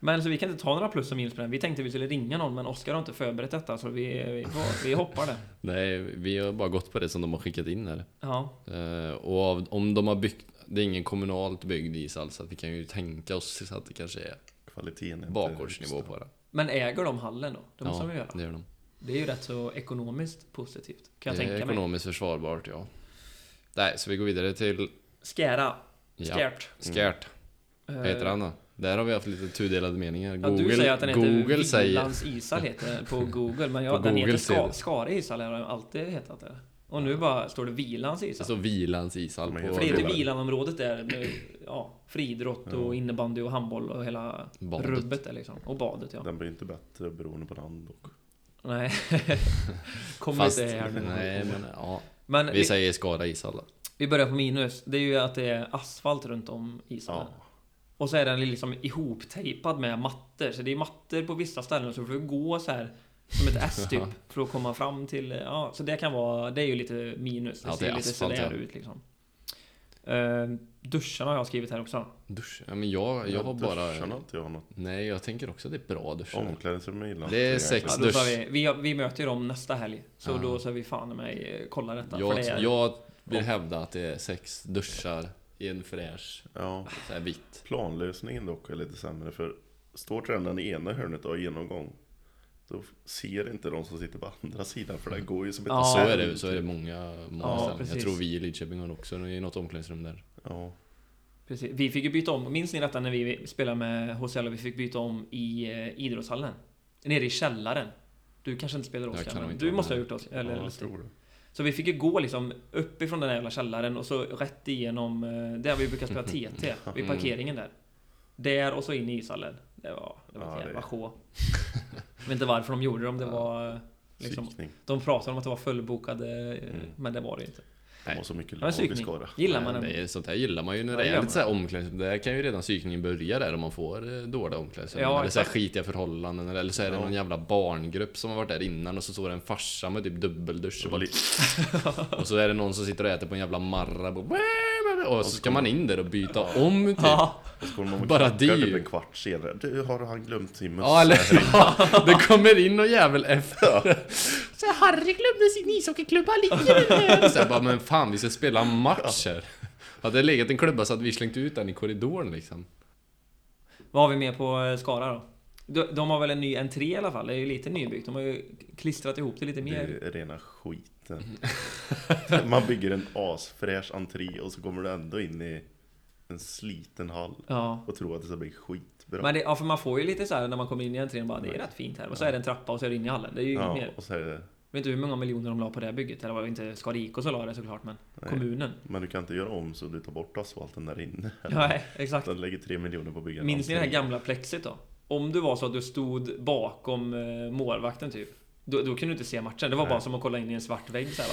Men så vi kan inte ta några plus och minus på den. Vi tänkte vi skulle ringa någon men Oskar har inte förberett detta så vi, vi, vi hoppar det. [LAUGHS] Nej, vi har bara gått på det som de har skickat in här. Ja. Eh, och av, om de har byggt... Det är ingen kommunalt byggd ishall så att vi kan ju tänka oss att det kanske är Kvaliteten är bakgårdsnivå på det. Men äger de hallen då? Det måste ja, de göra. det gör de. Det är ju rätt så ekonomiskt positivt. Kan jag det är tänka mig. ekonomiskt försvarbart, ja. Nej, så vi går vidare till... Skära. Ja, Skärt. Skärt. Vad heter han då? Där har vi haft lite tudelade meningar. Ja, Google, du säger att den heter Google säger... Vilans ishall heter på [LAUGHS] Google, men jag, På den Google heter Ska, det. Skare ishall har den alltid hetat det. Och nu bara står det Vilans ishall. står Vilans ishall på... För det heter ju. Vilanområdet där med ja, friidrott och Ja. innebandy och handboll och hela Badet. rubbet där liksom. Och badet ja. Den blir inte bättre beroende på namn dock. Nej. [LAUGHS] Kommer Fast, inte här nu. nej men ja. Men Vi vi, säger Skara ishall vi börjar på minus. Det är ju att det är asfalt runt om ishallen. Ja. Och så är den liksom ihoptejpad med mattor. Så det är mattor på vissa ställen så du får gå så här som ett S [LAUGHS] typ för att komma fram till... Ja, så det kan vara... Det är ju lite minus. Det Ja, det ser är lite asfalt, sådär ja. ut liksom. Eh, duscharna har jag skrivit här också. Dusch? Ja men jag, jag har bara... Duscharna inte jag något. Nej, jag tänker också att det är bra duschar. Omklädningsrum gillar Det är sex Ja, dusch. vi, vi, vi möter ju dem nästa helg. Så Ja. då ska vi fan med mig eh, kolla detta. Jag, för det är, jag vill hävda att det är sex duschar i en fräsch, Ja, så här vitt. planlösningen dock är lite sämre för står tränaren i ena hörnet och har genomgång då ser inte de som sitter på andra sidan för det går ju som ett Ja. Så är det, så är det typ. många, många Ja, ställen. Jag tror vi i Lidköping har också i något omklädningsrum där. Ja, Precis. Vi fick ju byta om. Minns ni detta när vi spelade med HCL och vi fick byta om i eh, idrottshallen? Nere i källaren. Du kanske inte spelar Oskar, men du måste ha gjort oss, eller ja jag tror det. Så vi fick ju gå liksom uppifrån den här jävla källaren och så rätt igenom eh, där vi brukar spela TT, [LAUGHS] vid Mm. parkeringen där. Där och så in i ishallen. Det var, det var Ja, ett jävla sjå. [LAUGHS] Jag vet inte varför de gjorde det, om det var... eh, Liksom, de pratade om att det var fullbokade, eh, Mm. men det var det inte. De har så mycket Ja, men lag i psykning. Skara. Gillar man det är, sånt här gillar man ju när Ja, det är lite så här omklädningsrum. Där kan ju redan psykningen börja där om man får eh, dåliga omklädningsrum. Ja, eller så här skitiga förhållanden. Eller så är det Ja. någon jävla barngrupp som har varit där innan och så står det en farsa med typ dubbeldusch. Och, bara, [LAUGHS] och så är det någon som sitter och äter på en jävla Marabou. Och så ska man in där och byta om typ. Ja, Och så kommer man och Bara det. typ en kvart senare. Du, har han glömt sin mössa? Ja, eller [LAUGHS] ja, det kommer in någon jävel efter. Ja. Så Harry glömde sin ishockeyklubba, ligger den här? Så jag bara, men fan vi ska spela en match här. Hade det legat en klubba så hade vi slängt ut den i korridoren liksom. vad har vi mer på eh, Skara då? De, de har väl en ny entré i alla fall? Det är ju lite nybyggt. De har ju klistrat ihop det lite Det mer. är rena skiten. [LAUGHS] Man bygger en asfräsch entré och så kommer du ändå in i en sliten hall Ja. och tror att det ska bli skitbra. Men det, ja, för man får ju lite så här när man kommer in i entrén bara, det är rätt fint här. Och så är det en trappa och så är det in i hallen. Det är ju ja, mer... och så är det, Jag vet inte hur många miljoner de la på det här bygget. Eller var inte Skara som la det såklart, men Nej. kommunen. men du kan inte göra om så du tar bort asfalten där inne. [LAUGHS] Nej, exakt. Den lägger tre miljoner på en Minns ni det här gamla plexit då? Om du var så att du stod bakom eh, målvakten typ. Då, då kunde du inte se matchen. Det var bara Nej. som att kolla in i en svart vägg så här?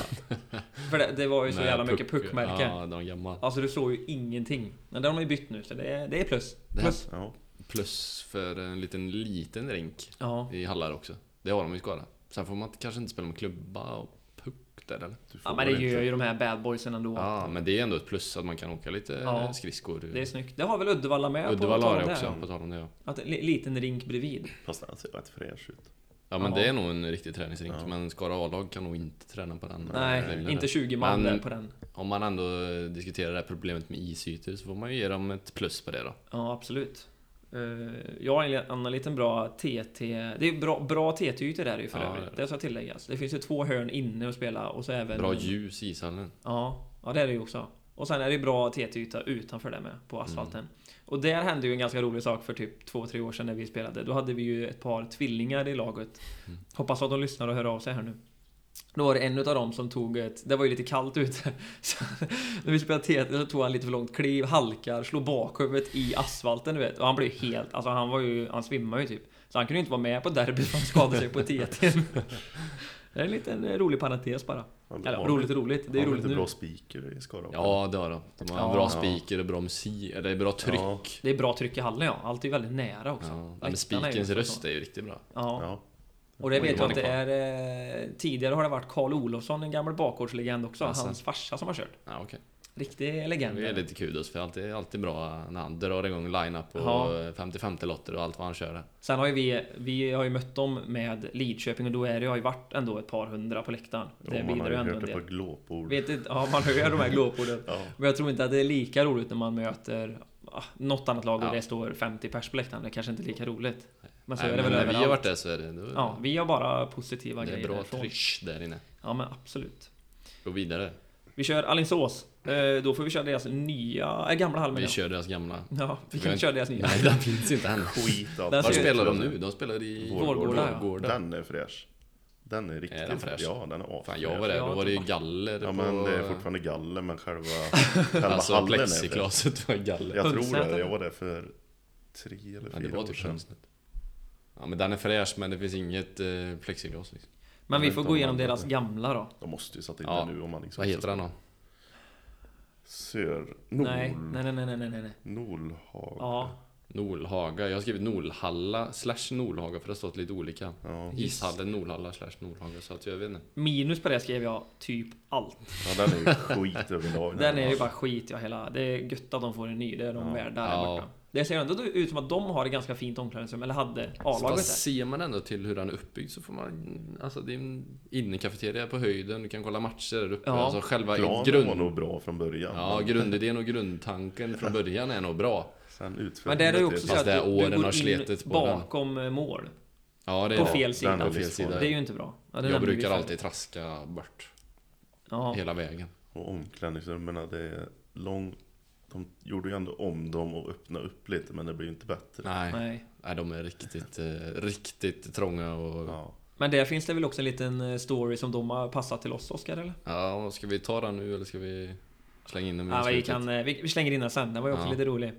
[LAUGHS] För det, det var ju så Med jävla mycket puck- puckmärken. Ja, de gamla. Alltså du såg ju ingenting. Men det har de ju bytt nu, så det är, det är plus. Här- Plus. Ja, Plus för en liten, liten rink Ja. i hallar också. Det har de i Skara. Sen får man kanske inte spela med klubba och puck där eller? du får ja, men det inte. gör ju de här bad boysen ändå. Ja, men det är ändå ett plus att man kan åka lite Ja. skridskor. Det är snyggt. Det har väl Uddevalla med Uddevalla har det också, på tal om det ja. Att en li- liten rink bredvid. Fast den ser rätt fräsch ut. Ja men Ja. det är nog en riktig träningsrink, Ja. men Skara A-lag kan nog inte träna på den. Nej, längden inte där. 20 man Men- på den. Om man ändå diskuterar det här problemet med isytor så får man ju ge dem ett plus på det då. Ja, absolut. Eh, Jag har en annan liten bra TT... Det är bra, bra TT-ytor där ju för Ja, övrigt. det är det. Det ska tilläggas. Det finns ju två hörn inne att spela och så även... Bra ljus i ishallen. Ja, ja det är det ju också. Och sen är det ju bra TT-yta utanför det med, på asfalten. Mm. Och där hände ju en ganska rolig sak för typ två, tre år sedan när vi spelade. Då hade vi ju ett par tvillingar i laget. Mm. Hoppas att de lyssnar och hör av sig här nu. Då var det en utav dem som tog ett... Det var ju lite kallt ute. [LAUGHS] Så när vi spelade TT så tog han lite för långt kliv, halkar, slår bakhuvudet i asfalten du vet. Och han blev helt... Alltså han var ju... Han svimmade ju typ. Så han kunde ju inte vara med på derbyt för han skadade sig på TT. [LAUGHS] [LAUGHS] Det är en liten eh, rolig parentes bara. Har- Eller roligt och roligt. Det är roligt lite nu. bra speaker i Skara? Ja det har de. De har Ja. en bra Ja. speaker och bra musik, eller bra tryck. Ja. Det är bra tryck i hallen ja. Allt är väldigt nära också. Ja, men är speakerns röst är ju riktigt bra. Ja. ja. Och det vet jag att det det är... Eh, tidigare har det varit Karl Olofsson, en gammal bakgårdslegend också. Hans farsa som har kört. Ja okej. Riktig legend. Det är lite kudos för allt är alltid bra när han drar igång line-up och Ja. 55 lotter och allt vad han kör. Sen har ju vi, vi har ju mött dem med Lidköping och då är det, har ju varit ändå ett par hundra på läktaren. Det Jo, man har ju hört på del. glåpord. Vet inte, ja, man hör de här glåporden. [LAUGHS] Ja. Men jag tror inte att det är lika roligt när man möter något annat lag och Ja. det står 50 pers på läktaren. Det är kanske inte är lika roligt. Men så Nej, är det väl när vi har överallt. varit där så är det... Då, Ja, vi har bara positiva det är grejer bra tryck där inne. Ja, men absolut. Gå vidare. Vi kör Alingsås. Eh, Då får vi köra deras nya, äh, gamla hall menar Vi kör deras gamla. Ja, vi Vi kan har köra deras nya. Nej, den finns inte än. Skit. Där Var spelar de nu? De spelar i Vårgårda. Vårgårda. Den är fräsch. Den är riktigt Är den fräsch? Ja, den är Fan, asfräsch. jag var där. Då var det ju var- galler Ja på... men det är fortfarande galler men själva, [LAUGHS] själva Alltså hallen är fräsch. plexiglaset var galler. Jag tror det, jag var där för tre eller Ja, det fyra var år typ sedan. Ja men den är fräsch men det finns inget eh, plexiglas liksom. Men vi får inte gå om igenom deras gamla då. De måste ju satt in Ja. det nu om man liksom Vad heter den då? Sör... Nej, Nol... nej, nej, nej, nej, nej, nej. Nolhag... Ja, Nolhaga. Jag har skrivit Nolhalla slash Nolhaga för det har stått lite olika. Ja. Ishallen, Nolhalla slash Nolhaga. Så att jag vet inte. Minus på det skrev jag typ allt. ja, den är ju skit överlag. [LAUGHS] Den är ju bara skit ja hela. Det är gött att de får en ny. Det är de Ja. värda där Ja. borta. Det ser ändå ut som att de har ett ganska fint omklädningsrum. Eller hade A-laget ser man ändå till hur den är uppbyggd så får man... Alltså det är en innekafeteria på höjden, du kan kolla matcher där uppe. Ja. Alltså själva Planen var grund... nog bra från början. Ja, men grundidén och grundtanken från [LAUGHS] början är nog bra. Sen utför Men det är ju också så att det är du, du åren går har in på den. bakom eh, mål. Ja, det är På fel sida. På fel sida. Det är ju inte bra. Ja, Jag brukar alltid traska bort Ja. hela vägen. Och omklädningsrummen, det är lång... De gjorde ju ändå om dem och öppnade upp lite, men det blir ju inte bättre. Nej, nej. Nej. de är riktigt, eh, riktigt trånga och... Ja. Ja. Men där finns det väl också en liten eh, story som de har passat till oss Oskar eller? ska vi ta den nu eller ska vi slänga in den Ja, vi, kan, eh, vi, vi slänger in den sen, den var ju också Ja. lite rolig.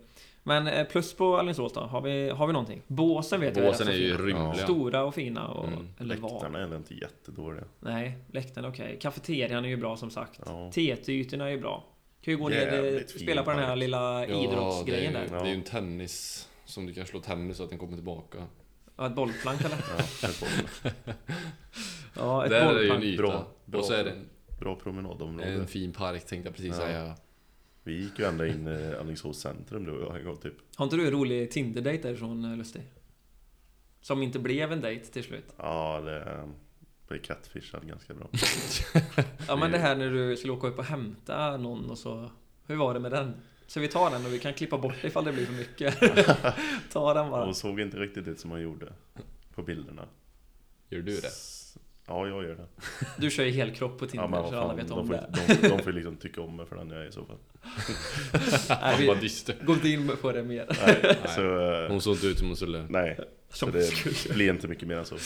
Men eh, plus på Alingsås då, har vi, har vi någonting? Båsen vet jag Båsen är så ju rymliga. Stora och fina och... Mm. Eller. Läktarna är inte jättedåliga. Nej, läktarna okej. Kafeterian är ju bra som sagt. Ja. TT-ytorna är ju bra. Kan ju gå ner och Jävligt spela på den här lilla idrottsgrejen det är, där. Det är ju en tennis som du kan slå tennis så att den kommer tillbaka. Ja, ett bollplank eller? Ja, jag [LAUGHS] får- Ja, ett Där är det ju en bollplank. yta. Bra, bra. och så är det en, Bra promenadområde. en fin park tänkte jag precis Ja. säga. Vi gick ju ända in i Alingsås centrum du och jag en gång typ. Har inte du en rolig Tinder-date därifrån eh, Lustig? Som inte blev en dejt till slut. Ja, det blev catfishad ganska bra. [LAUGHS] Ja men det här när du skulle åka upp och hämta någon och så... Hur var det med den? Så vi tar den och vi kan klippa bort det ifall det blir för mycket. [LAUGHS] Ta den bara. Och såg inte riktigt ut som han gjorde på bilderna. Gör du det? Ja, jag gör det. Du kör ju helkropp på Tinder Ja, vad så alla fan, vet de, om får, det. de, de får liksom tycka om mig för den jag är i så fall. [LAUGHS] Nej, vi dyster. går inte in på det mer. Nej, så, eh, Hon såg inte ut som hon skulle. nej, så det blir inte mycket mer än så.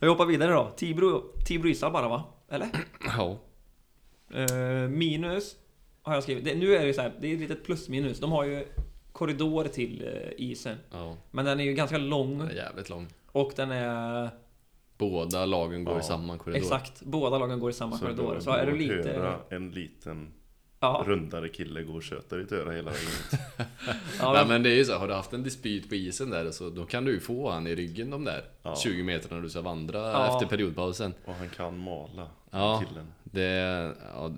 Vi hoppar vidare då. Tibro, Tibro Ishall bara va? Eller? [CLEARS THROAT] Ja. Eh, minus har jag skrivit. Det, nu är det ju så här, det är ett litet plus minus. De har ju korridor till eh, isen. Ja. Men den är ju ganska Den lång är jävligt lång. och den är... Båda lagen går Ja. i samma korridor. Exakt, båda lagen går i samma korridor. Så är du går lite... en liten Ja, rundare kille gå och köta ditt öra hela vägen. [LAUGHS] ja, men, men det är ju så, har du haft en dispyt på isen där så då kan du ju få han i ryggen de där Ja. 20 meterna när du ska vandra Ja. efter periodpausen. Och han kan mala, Ja. killen. Det, ja,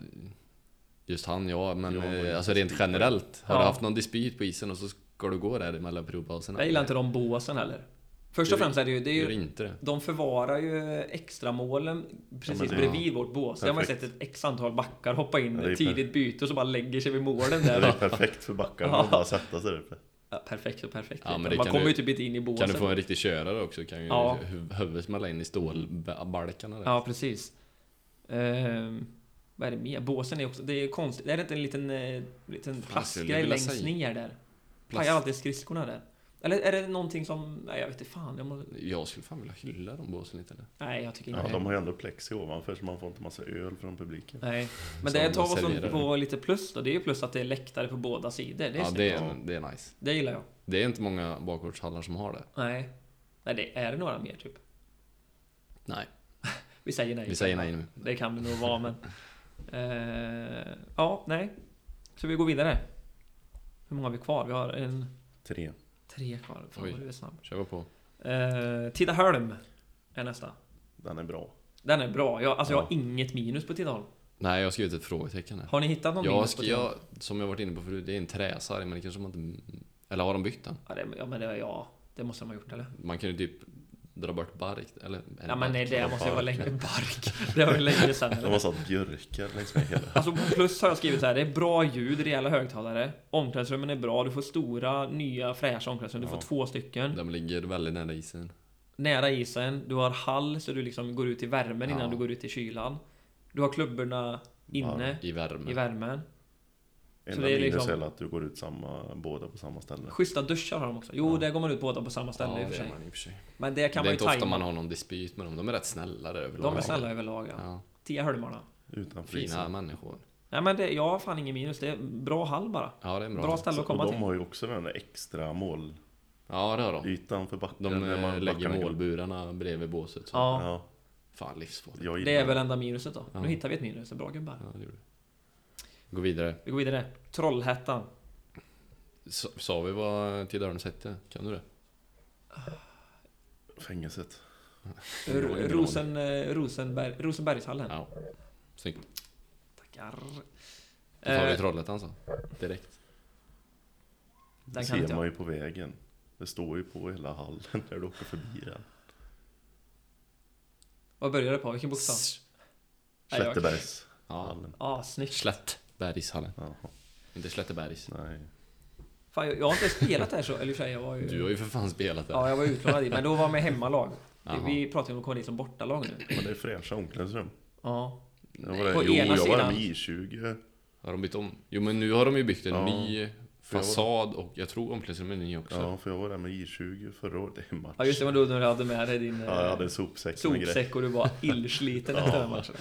just han ja, men eh, alltså rent generellt. Har Ja. du haft någon dispyt på isen och så ska du gå där mellan periodpauserna? jag gillar inte de båsen heller. Först och främst är det ju... Det är ju inte det. de förvarar ju extra målen precis det- bredvid vårt bås. Där har man sett ett x antal backar hoppa in Ja, det tidigt byte och så bara lägger sig vid målen Det är där. [LAUGHS] perfekt för backarna Ja. att bara sätta sig där uppe. Ja, perfekt och perfekt. Ja, det man kommer ju typ inte in i båsen. Kan du få en riktig körare också kan ju Ja. hu- huvudet smälla in i stålbalkarna där. Ja, precis. Ehm, vad är det mer? Båsen är också... Det är konstigt. Är det inte en liten, eh, liten vilja längst säga- ner där? Plast- Pajar alltid skridskorna där. Eller är det någonting som... Nej, jag vet inte fan. Jag må... Jag skulle fan vilja hylla de båsen lite eller? Nej, jag tycker Ja, inte de har ju ändå plexi ovanför så man får inte massa öl från publiken. Nej. Men det de tar oss på lite plus då. Det är ju plus att det är läktare på båda sidor. Det är Ja det är, det är nice. Det gillar jag. Det är inte många bakgårdshallar som har det. Nej. Nej, det är det några mer typ. Nej, [LAUGHS] Vi säger nej. vi säger nej nu. Det kan det nog vara, men... [LAUGHS] Eh, ja, nej. Så vi går vidare. Hur många har vi kvar? Vi har en... Tre. Tre kvar. Fan Oj. vad du är snabb. Kör på. Eh, Tidaholm är nästa. Den är bra. Den är bra. Jag, alltså jag har inget minus på Tidaholm. Nej, jag har skrivit ett frågetecken här. Har ni hittat någon Jag, minus på ska, Tidaholm? jag, som jag varit inne på förut, det är en träsarg men det kanske man inte... Eller har de bytt den? Ja, det, ja, men det, ja, det måste de ha gjort eller? Man kan ju typ dra bort bark, eller? eller Ja men nej, det måste ju vara länge bark. Det var ju länge sedan. [LAUGHS] De har satt björkar längs med hela. Alltså på plus har jag skrivit så här, det är bra ljud, rejäla högtalare. Omklädningsrummen är bra, du får stora, nya, fräscha omklädningsrum. Du får Ja. två stycken. De ligger väldigt nära isen. Nära isen, du har hall så du liksom går ut i värmen innan Ja. du går ut i kylan. Du har klubborna inne I värme. i värmen. Enda det är minus liksom- är att du går ut samma, båda på samma ställe. Schyssta duschar har de också. Jo, Ja. där går man ut båda på samma ställe i och det för är sig. man i och för sig. Men det kan det är man inte ju ofta tajma. man har någon dispyt med dem. De är rätt snälla där överlag. De är snälla överlag ja. Ja, Tiaholmarna. Utanför liksom. fina människor. Nej men det, jag har fan ingen minus. Det är bra hall bara. Ja, det är en bra. Bra ställe att Och komma de till. har ju också den där extra målytan Ja, det har de. för backen. De där eh, man- lägger backarna kan- målburarna bredvid båset. Så. Ja, Ja, Fan, livsfarligt. det är väl enda minuset då. Ja. Nu hittar vi ett minus. Det är bra gubbar. Ja, det gjorde det. Gå vidare. Vi går vidare. Trollhättan. Sa, sa vi vad Tidaholms hette? Kan du det? Fängelset. Rosen, eh, Rosenberg, Rosenbergshallen. Ja. Snyggt. Tackar. Då tar vi Eh, Trollhättan så. Direkt. Det Den kan ser inte man jag. ju på vägen. Det står ju på hela hallen när du åker förbi den. Vad börjar det på? Vilken bokstav? Nej, jag- Slättebergs Ja. hallen. Ja, snyggt. Slättbergshallen. Jaha, Inte Slättebergs. nej. Fan, jag, jag har inte spelat där så, eller i för sig, jag var ju... Du har ju för fan spelat där. Ja, jag var utlånad dit, men då var jag med hemmalag. Jaha. Vi pratar ju om att komma dit som bortalag nu. Men det är fräscha omklädningsrum. Ja. Jag var där, På jo, ena jag var där sidan- med I20. Har de bytt om? Jo men nu har de ju byggt en Ja. ny fasad och jag tror omklädningsrummet är ny också. Ja, för jag var där med I20 förra året. Det är match. ja, just det, var då när du hade med dig din eh, Ja, jag hade en sopsäck grejer. sopsäck och du var illsliten [LAUGHS] efter den matchen.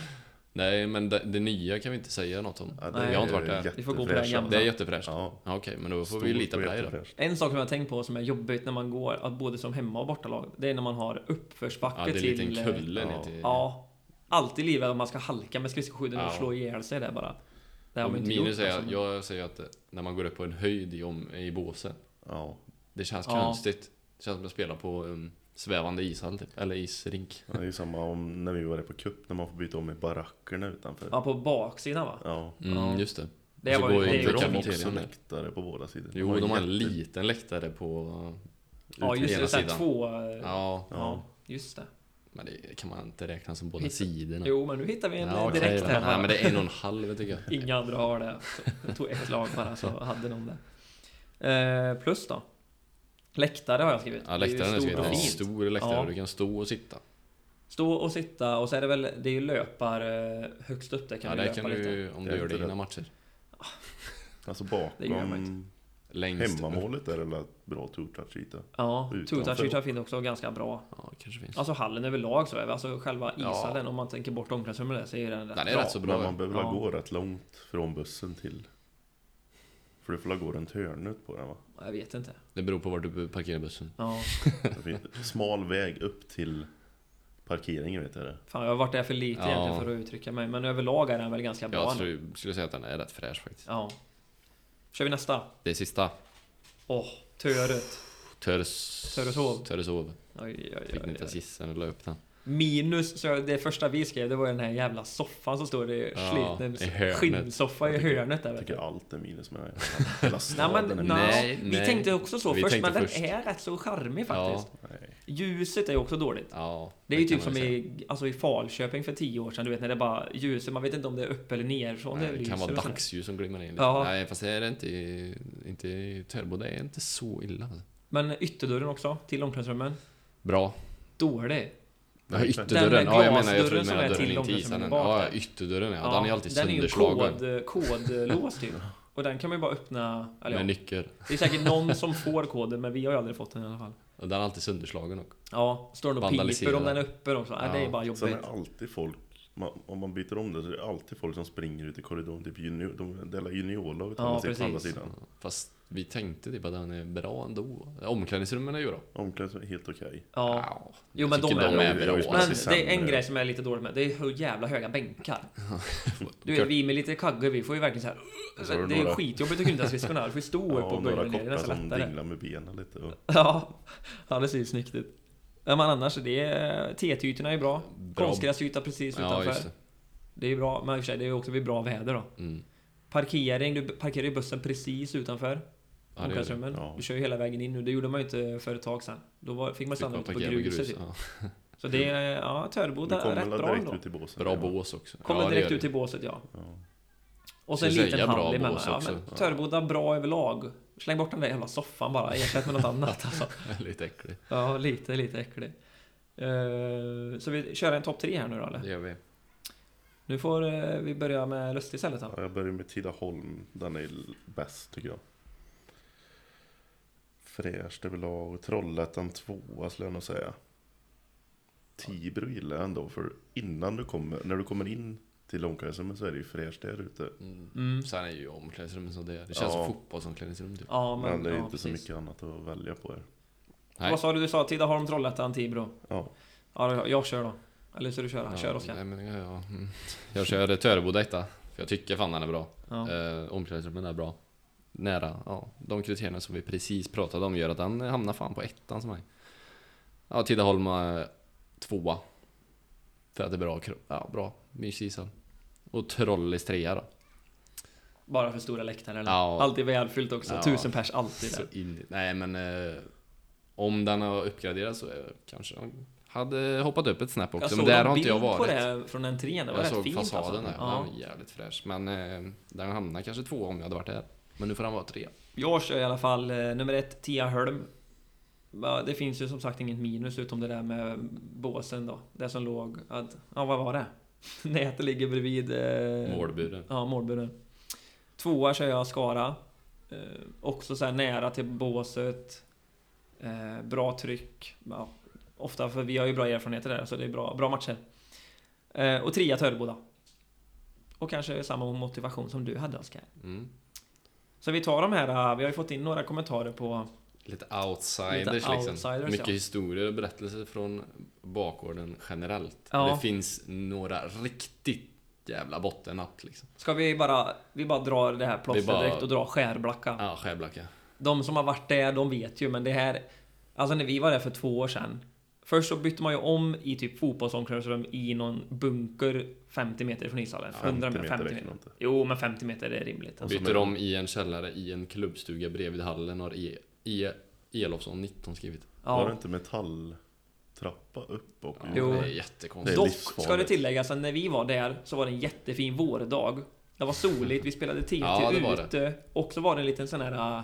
Nej men det, det nya kan vi inte säga något om. Ja, Nej. jag har inte varit där. Vi får gå på den gamla. Det är jättefräscht. Ja, Ja, Okej, men då får stort vi lita på och dig då. En sak som jag har tänkt på som är jobbigt när man går, både som hemma och bortalag, det är när man har uppförsbacke Ja, det är till... en eh, kulle ja. till... Ja. Alltid livet att man ska halka med skridskoskydden och Ja. slå ihjäl sig där bara. Det har Och man inte minus gjort, är, alltså. jag säger att när man går upp på en höjd i, om, i båsen. Ja, Det känns Ja. konstigt. Det känns som att spela på um, svävande ishall typ. Eller isrink. det är ju samma om när vi var där på cup när man får byta om i barackerna utanför. Ja, på baksidan va? Ja. Mm, Ja. just det. Det var går ju... Det de också läktare på båda sidor? Jo, de har en liten läktare på... Ja, just ena det. Såhär sidan. två... eh, Ja, Ja, just det. men det kan man inte räkna som båda Hitta- sidorna. Jo, men nu hittar vi en ja, direkt här. Nej, men det är en och en halv tycker jag. Inga andra har det. Jag tog ett lag bara så hade någon det. Eh, plus då? Läktare har jag skrivit. Ja, är läktaren är och En fint. stor läktare. Ja. Du kan stå och sitta. Stå och sitta och så är det väl, det är ju löpar eh, högst upp där kan ja, du där löpa kan lite. du, om du är gör det innan matcher. [LAUGHS] Alltså bakom Längst hemmamålet är det väl bra two-touch-yta? Ja, Utanför. two touch finns också ganska bra. Ja, kanske finns. Alltså hallen överlag så är det, alltså själva Ja. ishallen om man tänker bort omklädningsrummet så är den rätt Den är bra. rätt så bra. Men man behöver Ja. ja. gå rätt långt från bussen till... För du får gå runt hörnet på den va? Jag vet inte. Det beror på var du parkerar bussen. Ja, Det finns smal väg upp till parkeringen vet jag det. fan jag har varit där för lite Ja. egentligen för att uttrycka mig. Men överlag är den väl ganska bra Jag ändå. skulle, säga att den är rätt fräsch faktiskt. Ja. Kör vi nästa. Det är sista. Åh, Töret. Töres... Töreshov. Töreshov. Oj, oj, oj, Fick ni inte ens gissa när du la upp den. Minus, så det första vi skrev, det var den här jävla soffan som står i Ja, sliten skinnsoffa i hörnet där Jag tycker allt är minus med den. [LAUGHS] Hela Nej staden men är nej. Nej, vi nej. tänkte också så Vi först, men först. den är rätt så charmig faktiskt. Nej. Ljuset är ju också dåligt. Ja, Det är ju typ som i, alltså i Falköping för tio år sedan, du vet när det bara ljuset, man vet inte om det är upp eller ner från säga. det Nej, det kan vara dagsljus som glimmar in lite. Ja. Nej, fast det är inte inte i. Det är inte så illa. Men ytterdörren också, till omklädningsrummen. Bra. Dålig. Ja, Den ytterdörren. Ja, jag menar, jag trodde du som menade är dörren till in till bak Ja, ytterdörren ja. Den är alltid den är ju sönderslagen. kod, kodlås typ. [LAUGHS] Och den kan man ju bara öppna, eller Med ja, nyckel. Det är säkert någon [LAUGHS] som får koden, men vi har ju aldrig fått den i alla fall. Och den är alltid sönderslagen också. Ja, står den och piper om den är öppen också. Nej, det är Ja. bara Sen jobbigt. är det alltid folk, man, om man byter om det så är det alltid folk som springer ut i korridoren. Typ junior, de delar juniorlaget Ja, ja, sitt på andra precis. sidan. Fast vi tänkte typ att den är bra ändå. Omklädningsrummen är ju bra. Omklädningsrummet är helt okej. Ja. Jo jag men de tycker är, de är bra. bra. Jag Men precis det är en grej som är lite dåligt med, det är hur jävla höga bänkar. [LAUGHS] Du vet, vi med lite kagge, vi får ju verkligen så här. så Det är några- skitjobbigt att knyta skridskorna. [LAUGHS] Du får stå upp Ja, och och några böja ner, det är koppar som dinglar med benen lite. Och, Ja, ja det ser ju snyggt ut. Ja, men annars, det är T-tytorna är bra. Bra. Konstgräsyta precis Ja, utanför. det. det. är bra, men i och för sig, det är också vid bra väder då. Mm. Parkering, du parkerar ju bussen precis utanför Ja, det gör det. omklädningsrummen. Ja. Du kör ju hela vägen in nu. Det gjorde man ju inte för ett tag sedan. Då var, fick man stanna ute på gruset. grus. typ. Ja. Så det är, [LAUGHS] ja, Töreboda rätt bra direkt ändå. ut i båsen? Bra ja. bås också. Kommer Ja, direkt ut i båset, ja. Och sen en liten hall emellan. bås Ja, men. Töreboda bra överlag. Släng bort den där jävla soffan bara. Ersätt med något annat [LAUGHS] alltså. [LAUGHS] Lite äcklig. Ja, lite, lite äcklig. Eh, så vi kör en topp tre här nu då eller? Det gör vi. Nu får eh, vi börja med Lustig istället då. Ja, jag börjar med Tidaholm. Den är bäst tycker jag. Fräscht överlag. Trollhättan tvåa skulle jag nog säga. Tibro gillar jag ändå för innan du kommer, när du kommer in till omklädningsrummet så är det ju fräscht där ute. Mm. Mm. Sen är ju omklädningsrummet som det är. Det känns Ja. som fotbollsomklädningsrum typ. Ja, men, Men det är ja, inte så precis. mycket annat att välja på här. Nej. Vad sa du? Du sa Tidaholm, Trollhättan, Tibro. Ja, Ja, jag, jag kör då. Eller så du köra. Ja, Kör Oskar. nej, men, ja, ja. Mm. [LAUGHS] Jag kör Töreboda etta. För jag tycker fan den är bra. Ja. Eh, omklädningsrummen är bra. nära, ja, de kriterierna som vi precis pratade om gör att den hamnar fan på ettan som mig. Ja, Tidaholm är tvåa. För att det är bra, ja, bra mysig ishall. Och Trollis trea då. Bara för stora läktare eller? Ja. Alltid välfyllt också. Ja. Tusen pers alltid Så där. in, nej men eh, om den har uppgraderats så eh, kanske jag hade hoppat upp ett snäpp Jag också. såg Men där har inte jag bild varit. på det från entrén. Det var jag rätt såg fint fasaden alltså. där, Ja. den var jävligt fräsch. Men eh, den hamnar kanske två om jag hade varit där. Men nu får den vara tre. Jag kör i alla fall eh, nummer ett, Tiaholm. Ja, Det finns ju som sagt inget minus utom det där med båsen då. Det som låg... Att, ja, vad var det? [LAUGHS] Nätet ligger bredvid... Eh, Målburen. Ja, målburen. Tvåa kör jag Skara. Eh, också så här nära till båset. Eh, bra tryck. Ja, ofta, för vi har ju bra erfarenheter där, så det är bra, bra matcher. Eh, och trea Töreboda. Och kanske samma motivation som du hade Oskar. Mm. Så vi tar de här, eh, vi har ju fått in några kommentarer på... Lite outsiders Lite liksom. outsiders, Mycket ja. historier och berättelser från bakgården generellt. Ja. Det finns några riktigt jävla bottennapp liksom. Ska vi bara, vi bara drar det här plåstret bara- direkt och drar Skärblacka. Ja, Skärblacka. De som har varit där, de vet ju, men det här... Alltså när vi var där för två år sedan. Först så bytte man ju om i typ fotbollsomklädningsrum i någon bunker 50 meter från ishallen. 50 100 meter 50 räcker meter. Jo, men 50 meter är rimligt. Alltså. så Byter om i en källare i en klubbstuga bredvid hallen har E. E. Elofsson 19 skrivit. Var det Ja. inte metalltrappa upp och Ja? Jo. Det är Det jättekonstigt. är Dock livsfarligt. ska det tilläggas att när vi var där så var det en jättefin vårdag. Det var soligt, vi spelade TT Ja, det var det. ute. Och så var det en liten sån här... äh,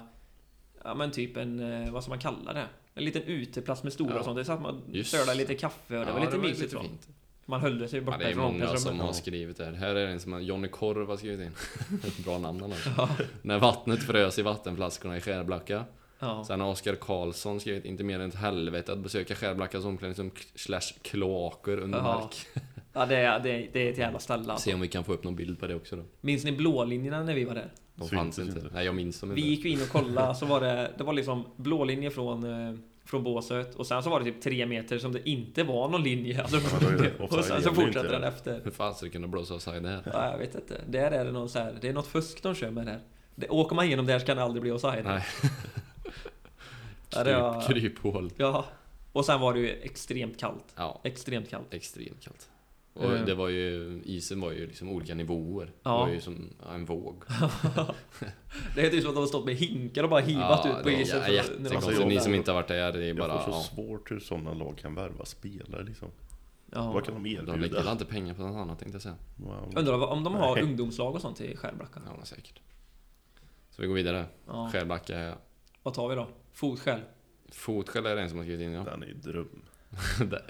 Ja men typ en, äh, vad ska man kalla det? En liten uteplats med stolar Ja. och sånt. Det satt man Just. sörlade lite kaffe och det var lite mysigt så. fint. Man höll sig Ja, borta det är från många som omklädningsrummet. har skrivit där. Här är det en som har Johnny Korv har skrivit in. Ett [LAUGHS] bra namn annars. När vattnet frös i vattenflaskorna i Skärblacka. Ja. Sen har Oskar Karlsson skrivit inte mer än ett helvete att besöka Skärblackas omklädningsrum slash kloaker under Ja. mark. [LAUGHS] Ja, det är, det, är, det är ett jävla ställe alltså. Se om vi kan få upp någon bild på det också då. Minns ni blålinjerna när vi var där? De Syntes fanns inte. inte. Nej, jag minns dem Vi inte. gick ju in och kollade, så var det, det var liksom blå linje från, eh, från båset och sen så var det typ tre meter som det inte var någon linje. Alltså, Ja, [LAUGHS] och sen så fortsätter inte den det. efter. Hur fan ska det kunna blåsa offside där? Ja, jag vet inte. Där är det någon så här, det är något fusk de kör med där. Det, åker man igenom där så kan det aldrig bli offside. Nej. [LAUGHS] Ja, det var- Kryp, kryphål. Ja. Och sen var det ju extremt kallt. Ja, Extremt kallt. extremt kallt. Och Eh. det var ju, isen var ju liksom olika nivåer. Ja. Det var ju som ja, en våg. [LAUGHS] Det är typ som att de har stått med hinkar och bara hivat ut på isen. för- när de jättekonstigt. Alltså, Ni som inte har varit där, det är bara... Jag får så Ja, svårt hur sådana lag kan värva spelare liksom. Ja. Vad kan de de lägger erbjuda? inte pengar på något annat tänkte jag säga. Wow. Undrar om de har Nej. ungdomslag och sånt i Skärblacka? Ja, säkert. Så vi går vidare. Ja. Skärblacka. Vad tar vi då? Fotskäl? Fotskäl är det en som har skrivit in ja. Den är ju dröm.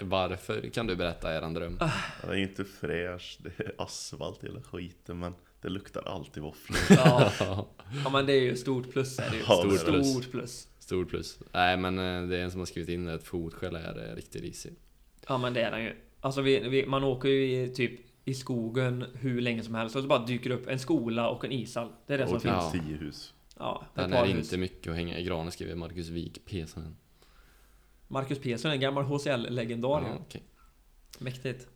[LAUGHS] Varför kan du berätta eran dröm? Den är ju inte fräsch, det är asfalt hela skiten men det luktar alltid våfflor. Ja. [LAUGHS] ja men det är ju stort plus är det ju. Ja, stort, är det. stort plus. Stor plus. Nej men eh, det är en som har skrivit in att fotskäl är eh, riktigt risig. Ja men det är den ju. Alltså vi, vi, man åker ju i, typ i skogen hur länge som helst och så bara dyker upp en skola och en ishall. Det är det som Och finns. Ja. typ tio hus. Ja, Den är hus. inte mycket att hänga i granen skriver Marcus Wik Pesonen. Marcus Persson, en gammal HCL-legendar. Ja, okej. Mäktigt.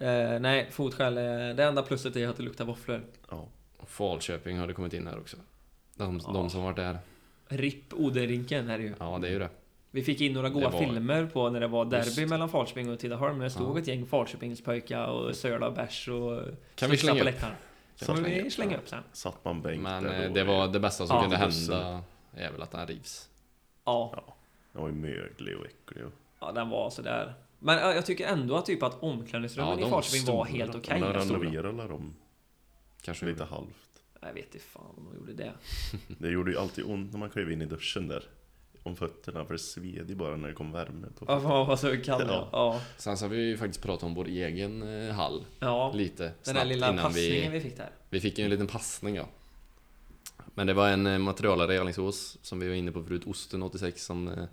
Eh, nej, fotskäl. eh, Det enda pluset är att det luktar våfflor. Ja. Och Falköping har det kommit in här också. De, Ja. de som varit där. RIP Odenrinken är det ju. Ja det är ju det. Vi fick in några goda Det var- filmer på när det var derby Just. mellan Falköping och Tidaholm. När det stod Ja. ett gäng Falköpingspojkar och söla bärs och Kan vi slänga upp? Kan vi slänga upp? sen? Satt man bänk Men där eh, det var det bästa som Ja, kunde hända. Är väl att den rivs. Ja, Den var ju möglig och äcklig och... ja den var sådär. Men ja, jag tycker ändå att typ att omklädningsrummen Ja, de i Falköping var helt okej. Men de renoverade dem Kanske lite halvt. Jag vet inte fan om de gjorde det. [LAUGHS] Det gjorde ju alltid ont när man klev in i duschen där. Om fötterna, för det sved ju bara när det kom värme på Ja, vad så kall Ja. ja. Sen så har vi ju faktiskt pratat om vår egen eh, hall. Ja, Lite den där lilla passningen vi... vi fick där. Vi fick ju en liten passning ja. Men det var en eh, materialare i Alingsås som vi var inne på förut, Osten 86 som eh,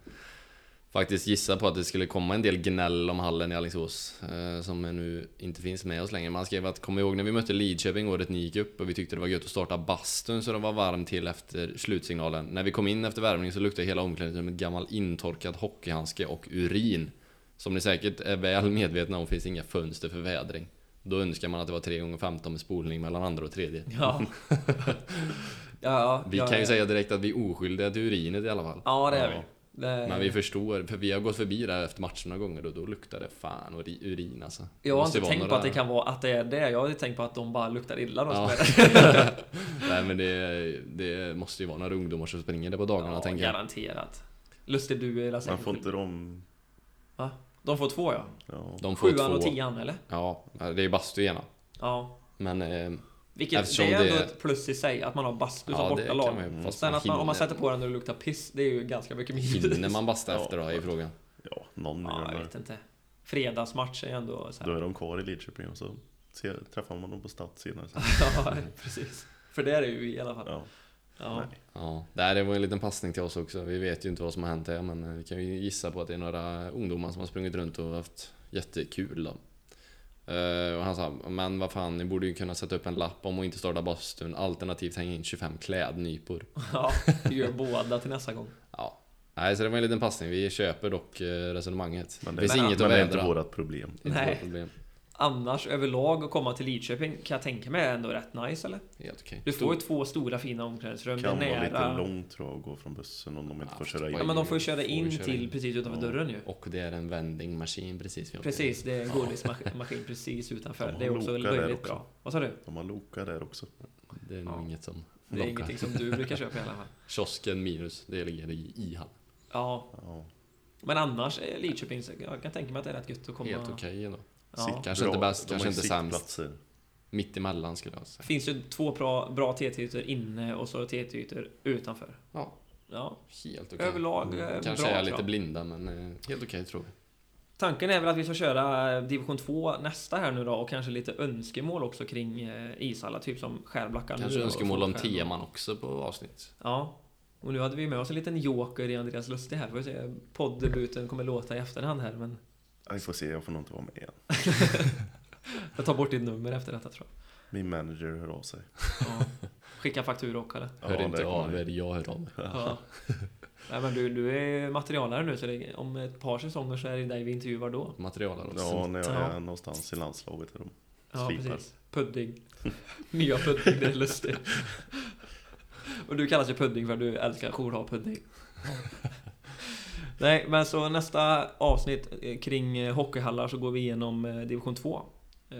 faktiskt gissade på att det skulle komma en del gnäll om hallen i Alingsås eh, som nu inte finns med oss längre. Man skrev att kom ihåg när vi mötte Lidköping året ni gick upp och vi tyckte det var gött att starta bastun så det var varmt till efter slutsignalen. När vi kom in efter värmning så luktade hela omklädningsrummet gammal intorkad hockeyhandske och urin. Som ni säkert är väl medvetna om finns inga fönster för vädring. Då önskar man att det var 3 gånger 15 med spolning mellan andra och tredje. [LAUGHS] Ja, Ja, Vi ja, kan ju ja. säga direkt att vi är oskyldiga till urinet i alla fall. Ja, det är vi. Det... Men vi förstår, för vi har gått förbi där efter matchen några gånger och då luktar det fan uri- urin alltså. Jag har inte tänkt på några- att det kan vara att det är det. Jag har tänkt på att de bara luktar illa de Ja. [LAUGHS] Nej men det, det måste ju vara några ungdomar som springer där på dagarna Ja, tänker jag. garanterat. Lustig du är Man säkert får inte de... De får två ja. Ja. De får Sjuan två. och tian eller? Ja, det är bastu ena. Ja. Men eh, Vilket, Eftersom det är ändå det- ett plus i sig att man har bastu som ja, bortalag. man. Fast Sen att man, om man sätter på den när det luktar piss, det är ju ganska mycket minus. Hinner man basta Ja. efter då är frågan. Ja, någon Ja, jag vet inte. Fredagsmatch är ändå så Då här. är de kvar i Lidköping och så ser, träffar man dem på Stats senare. sen. [LAUGHS] Ja, precis. För det är det ju i alla fall. Ja, Ja. nej. Ja, det var en liten passning till oss också. Vi vet ju inte vad som har hänt här men vi kan ju gissa på att det är några ungdomar som har sprungit runt och haft jättekul då. Eh, och han sa, men vad fan, ni borde ju kunna sätta upp en lapp om att inte starta bastun alternativt hänga in 25 klädnypor. [LAUGHS] Ja, gör båda till nästa gång. Ja. Nej, så det var en liten passning. Vi köper dock eh, resonemanget. Men det det, finns Men- inget men att det är vädra. inte vårat problem. Inte Nej. vårt problem. Annars överlag att komma till Lidköping kan jag tänka mig är ändå rätt nice eller? Helt okej. Du får ju två stora fina omklädningsrum. Det kan är vara lite nära. långt tror jag att gå från bussen om de inte Ja, får köra in. Ja men de får ju köra Får in köra till in. precis utanför Ja. dörren ju. Och det är en vendingmaskin precis vid Precis, det är en godismaskin precis utanför. De Det är också löjligt också. bra. Vad sa du? De har Loka där också. Det är nog Ja. inget som Det är ingenting som du brukar köpa i alla fall. [LAUGHS] Kiosken minus, det ligger i Ihall. Ja, Ja. men annars är Lidköping, jag kan tänka mig att det är rätt gött att komma... Helt okej ändå. Ja. Kanske Bra. inte bäst, kanske inte sämst. Mitt emellan skulle jag säga. finns ju två bra, bra TT-ytor inne och så TT-ytor utanför. Ja, Ja, helt okej. överlag eh, Kanske bra är jag lite blinda men eh, helt okej tror jag. Tanken är väl att vi ska köra division 2 nästa här nu då och kanske lite önskemål också kring eh, ishallar, typ som Skärblacka nu Kanske och önskemål om teman också på avsnitt. Ja. Och nu hade vi med oss en liten joker i Andreas Lustig här. Får vi se poddebuten kommer låta i efterhand här men Vi får se, jag får nog inte vara med än. [LAUGHS] jag tar bort ditt nummer efter detta tror jag. Min manager hör av sig. Ja. Skicka faktura också eller? Hör Ja, inte det av er, jag hör av mig. Ja. Nej men du, du är materialare nu så det, om ett par säsonger så är det dig vi intervjuar då. Materialare också. Ja, när jag Ja. är någonstans i landslaget. De Ja slipar. precis. Pudding. [LAUGHS] Nya pudding, det är lustigt. Och du kallas ju pudding för att du älskar jourhavpudding. [LAUGHS] Nej, men så nästa avsnitt eh, kring eh, hockeyhallar så går vi igenom eh, division 2. Eh,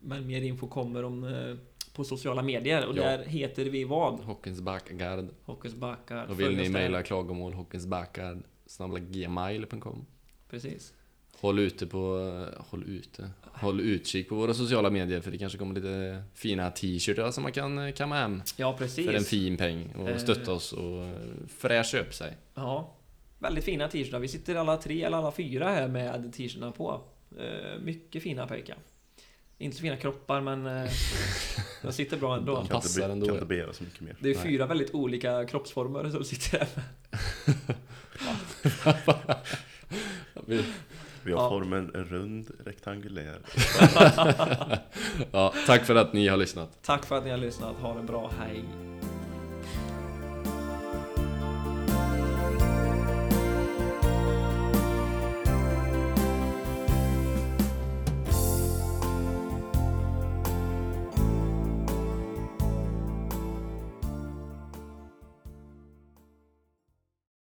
Men mer info kommer om på sociala medier och Ja. där heter vi vad? Hockeyns backguard. Hockeys backar. Och vill ni mejla klagomål, hockeynsbackguard snabla gmail.com. Precis. Håll ute på, håll ute, håll utkik på våra sociala medier för det kanske kommer lite fina t-shirtar som man kan kamma hem Ja, precis. för en fin peng och stötta oss och fräscha upp sig. Ja, väldigt fina t-shirtar. Vi sitter alla tre eller alla fyra här med t-shirtarna på. Eh, mycket fina pojkar. Inte så fina kroppar men eh, [LAUGHS] de sitter bra ändå. De Kan inte, passar ändå. kan inte begära så mycket mer. Det är Nej. fyra väldigt olika kroppsformer som sitter här med. Vi- [LAUGHS] Vi har Ja. formen rund, rektangulär. [LAUGHS] Ja, tack för att ni har lyssnat. Tack för att ni har lyssnat. Ha det bra. Hej!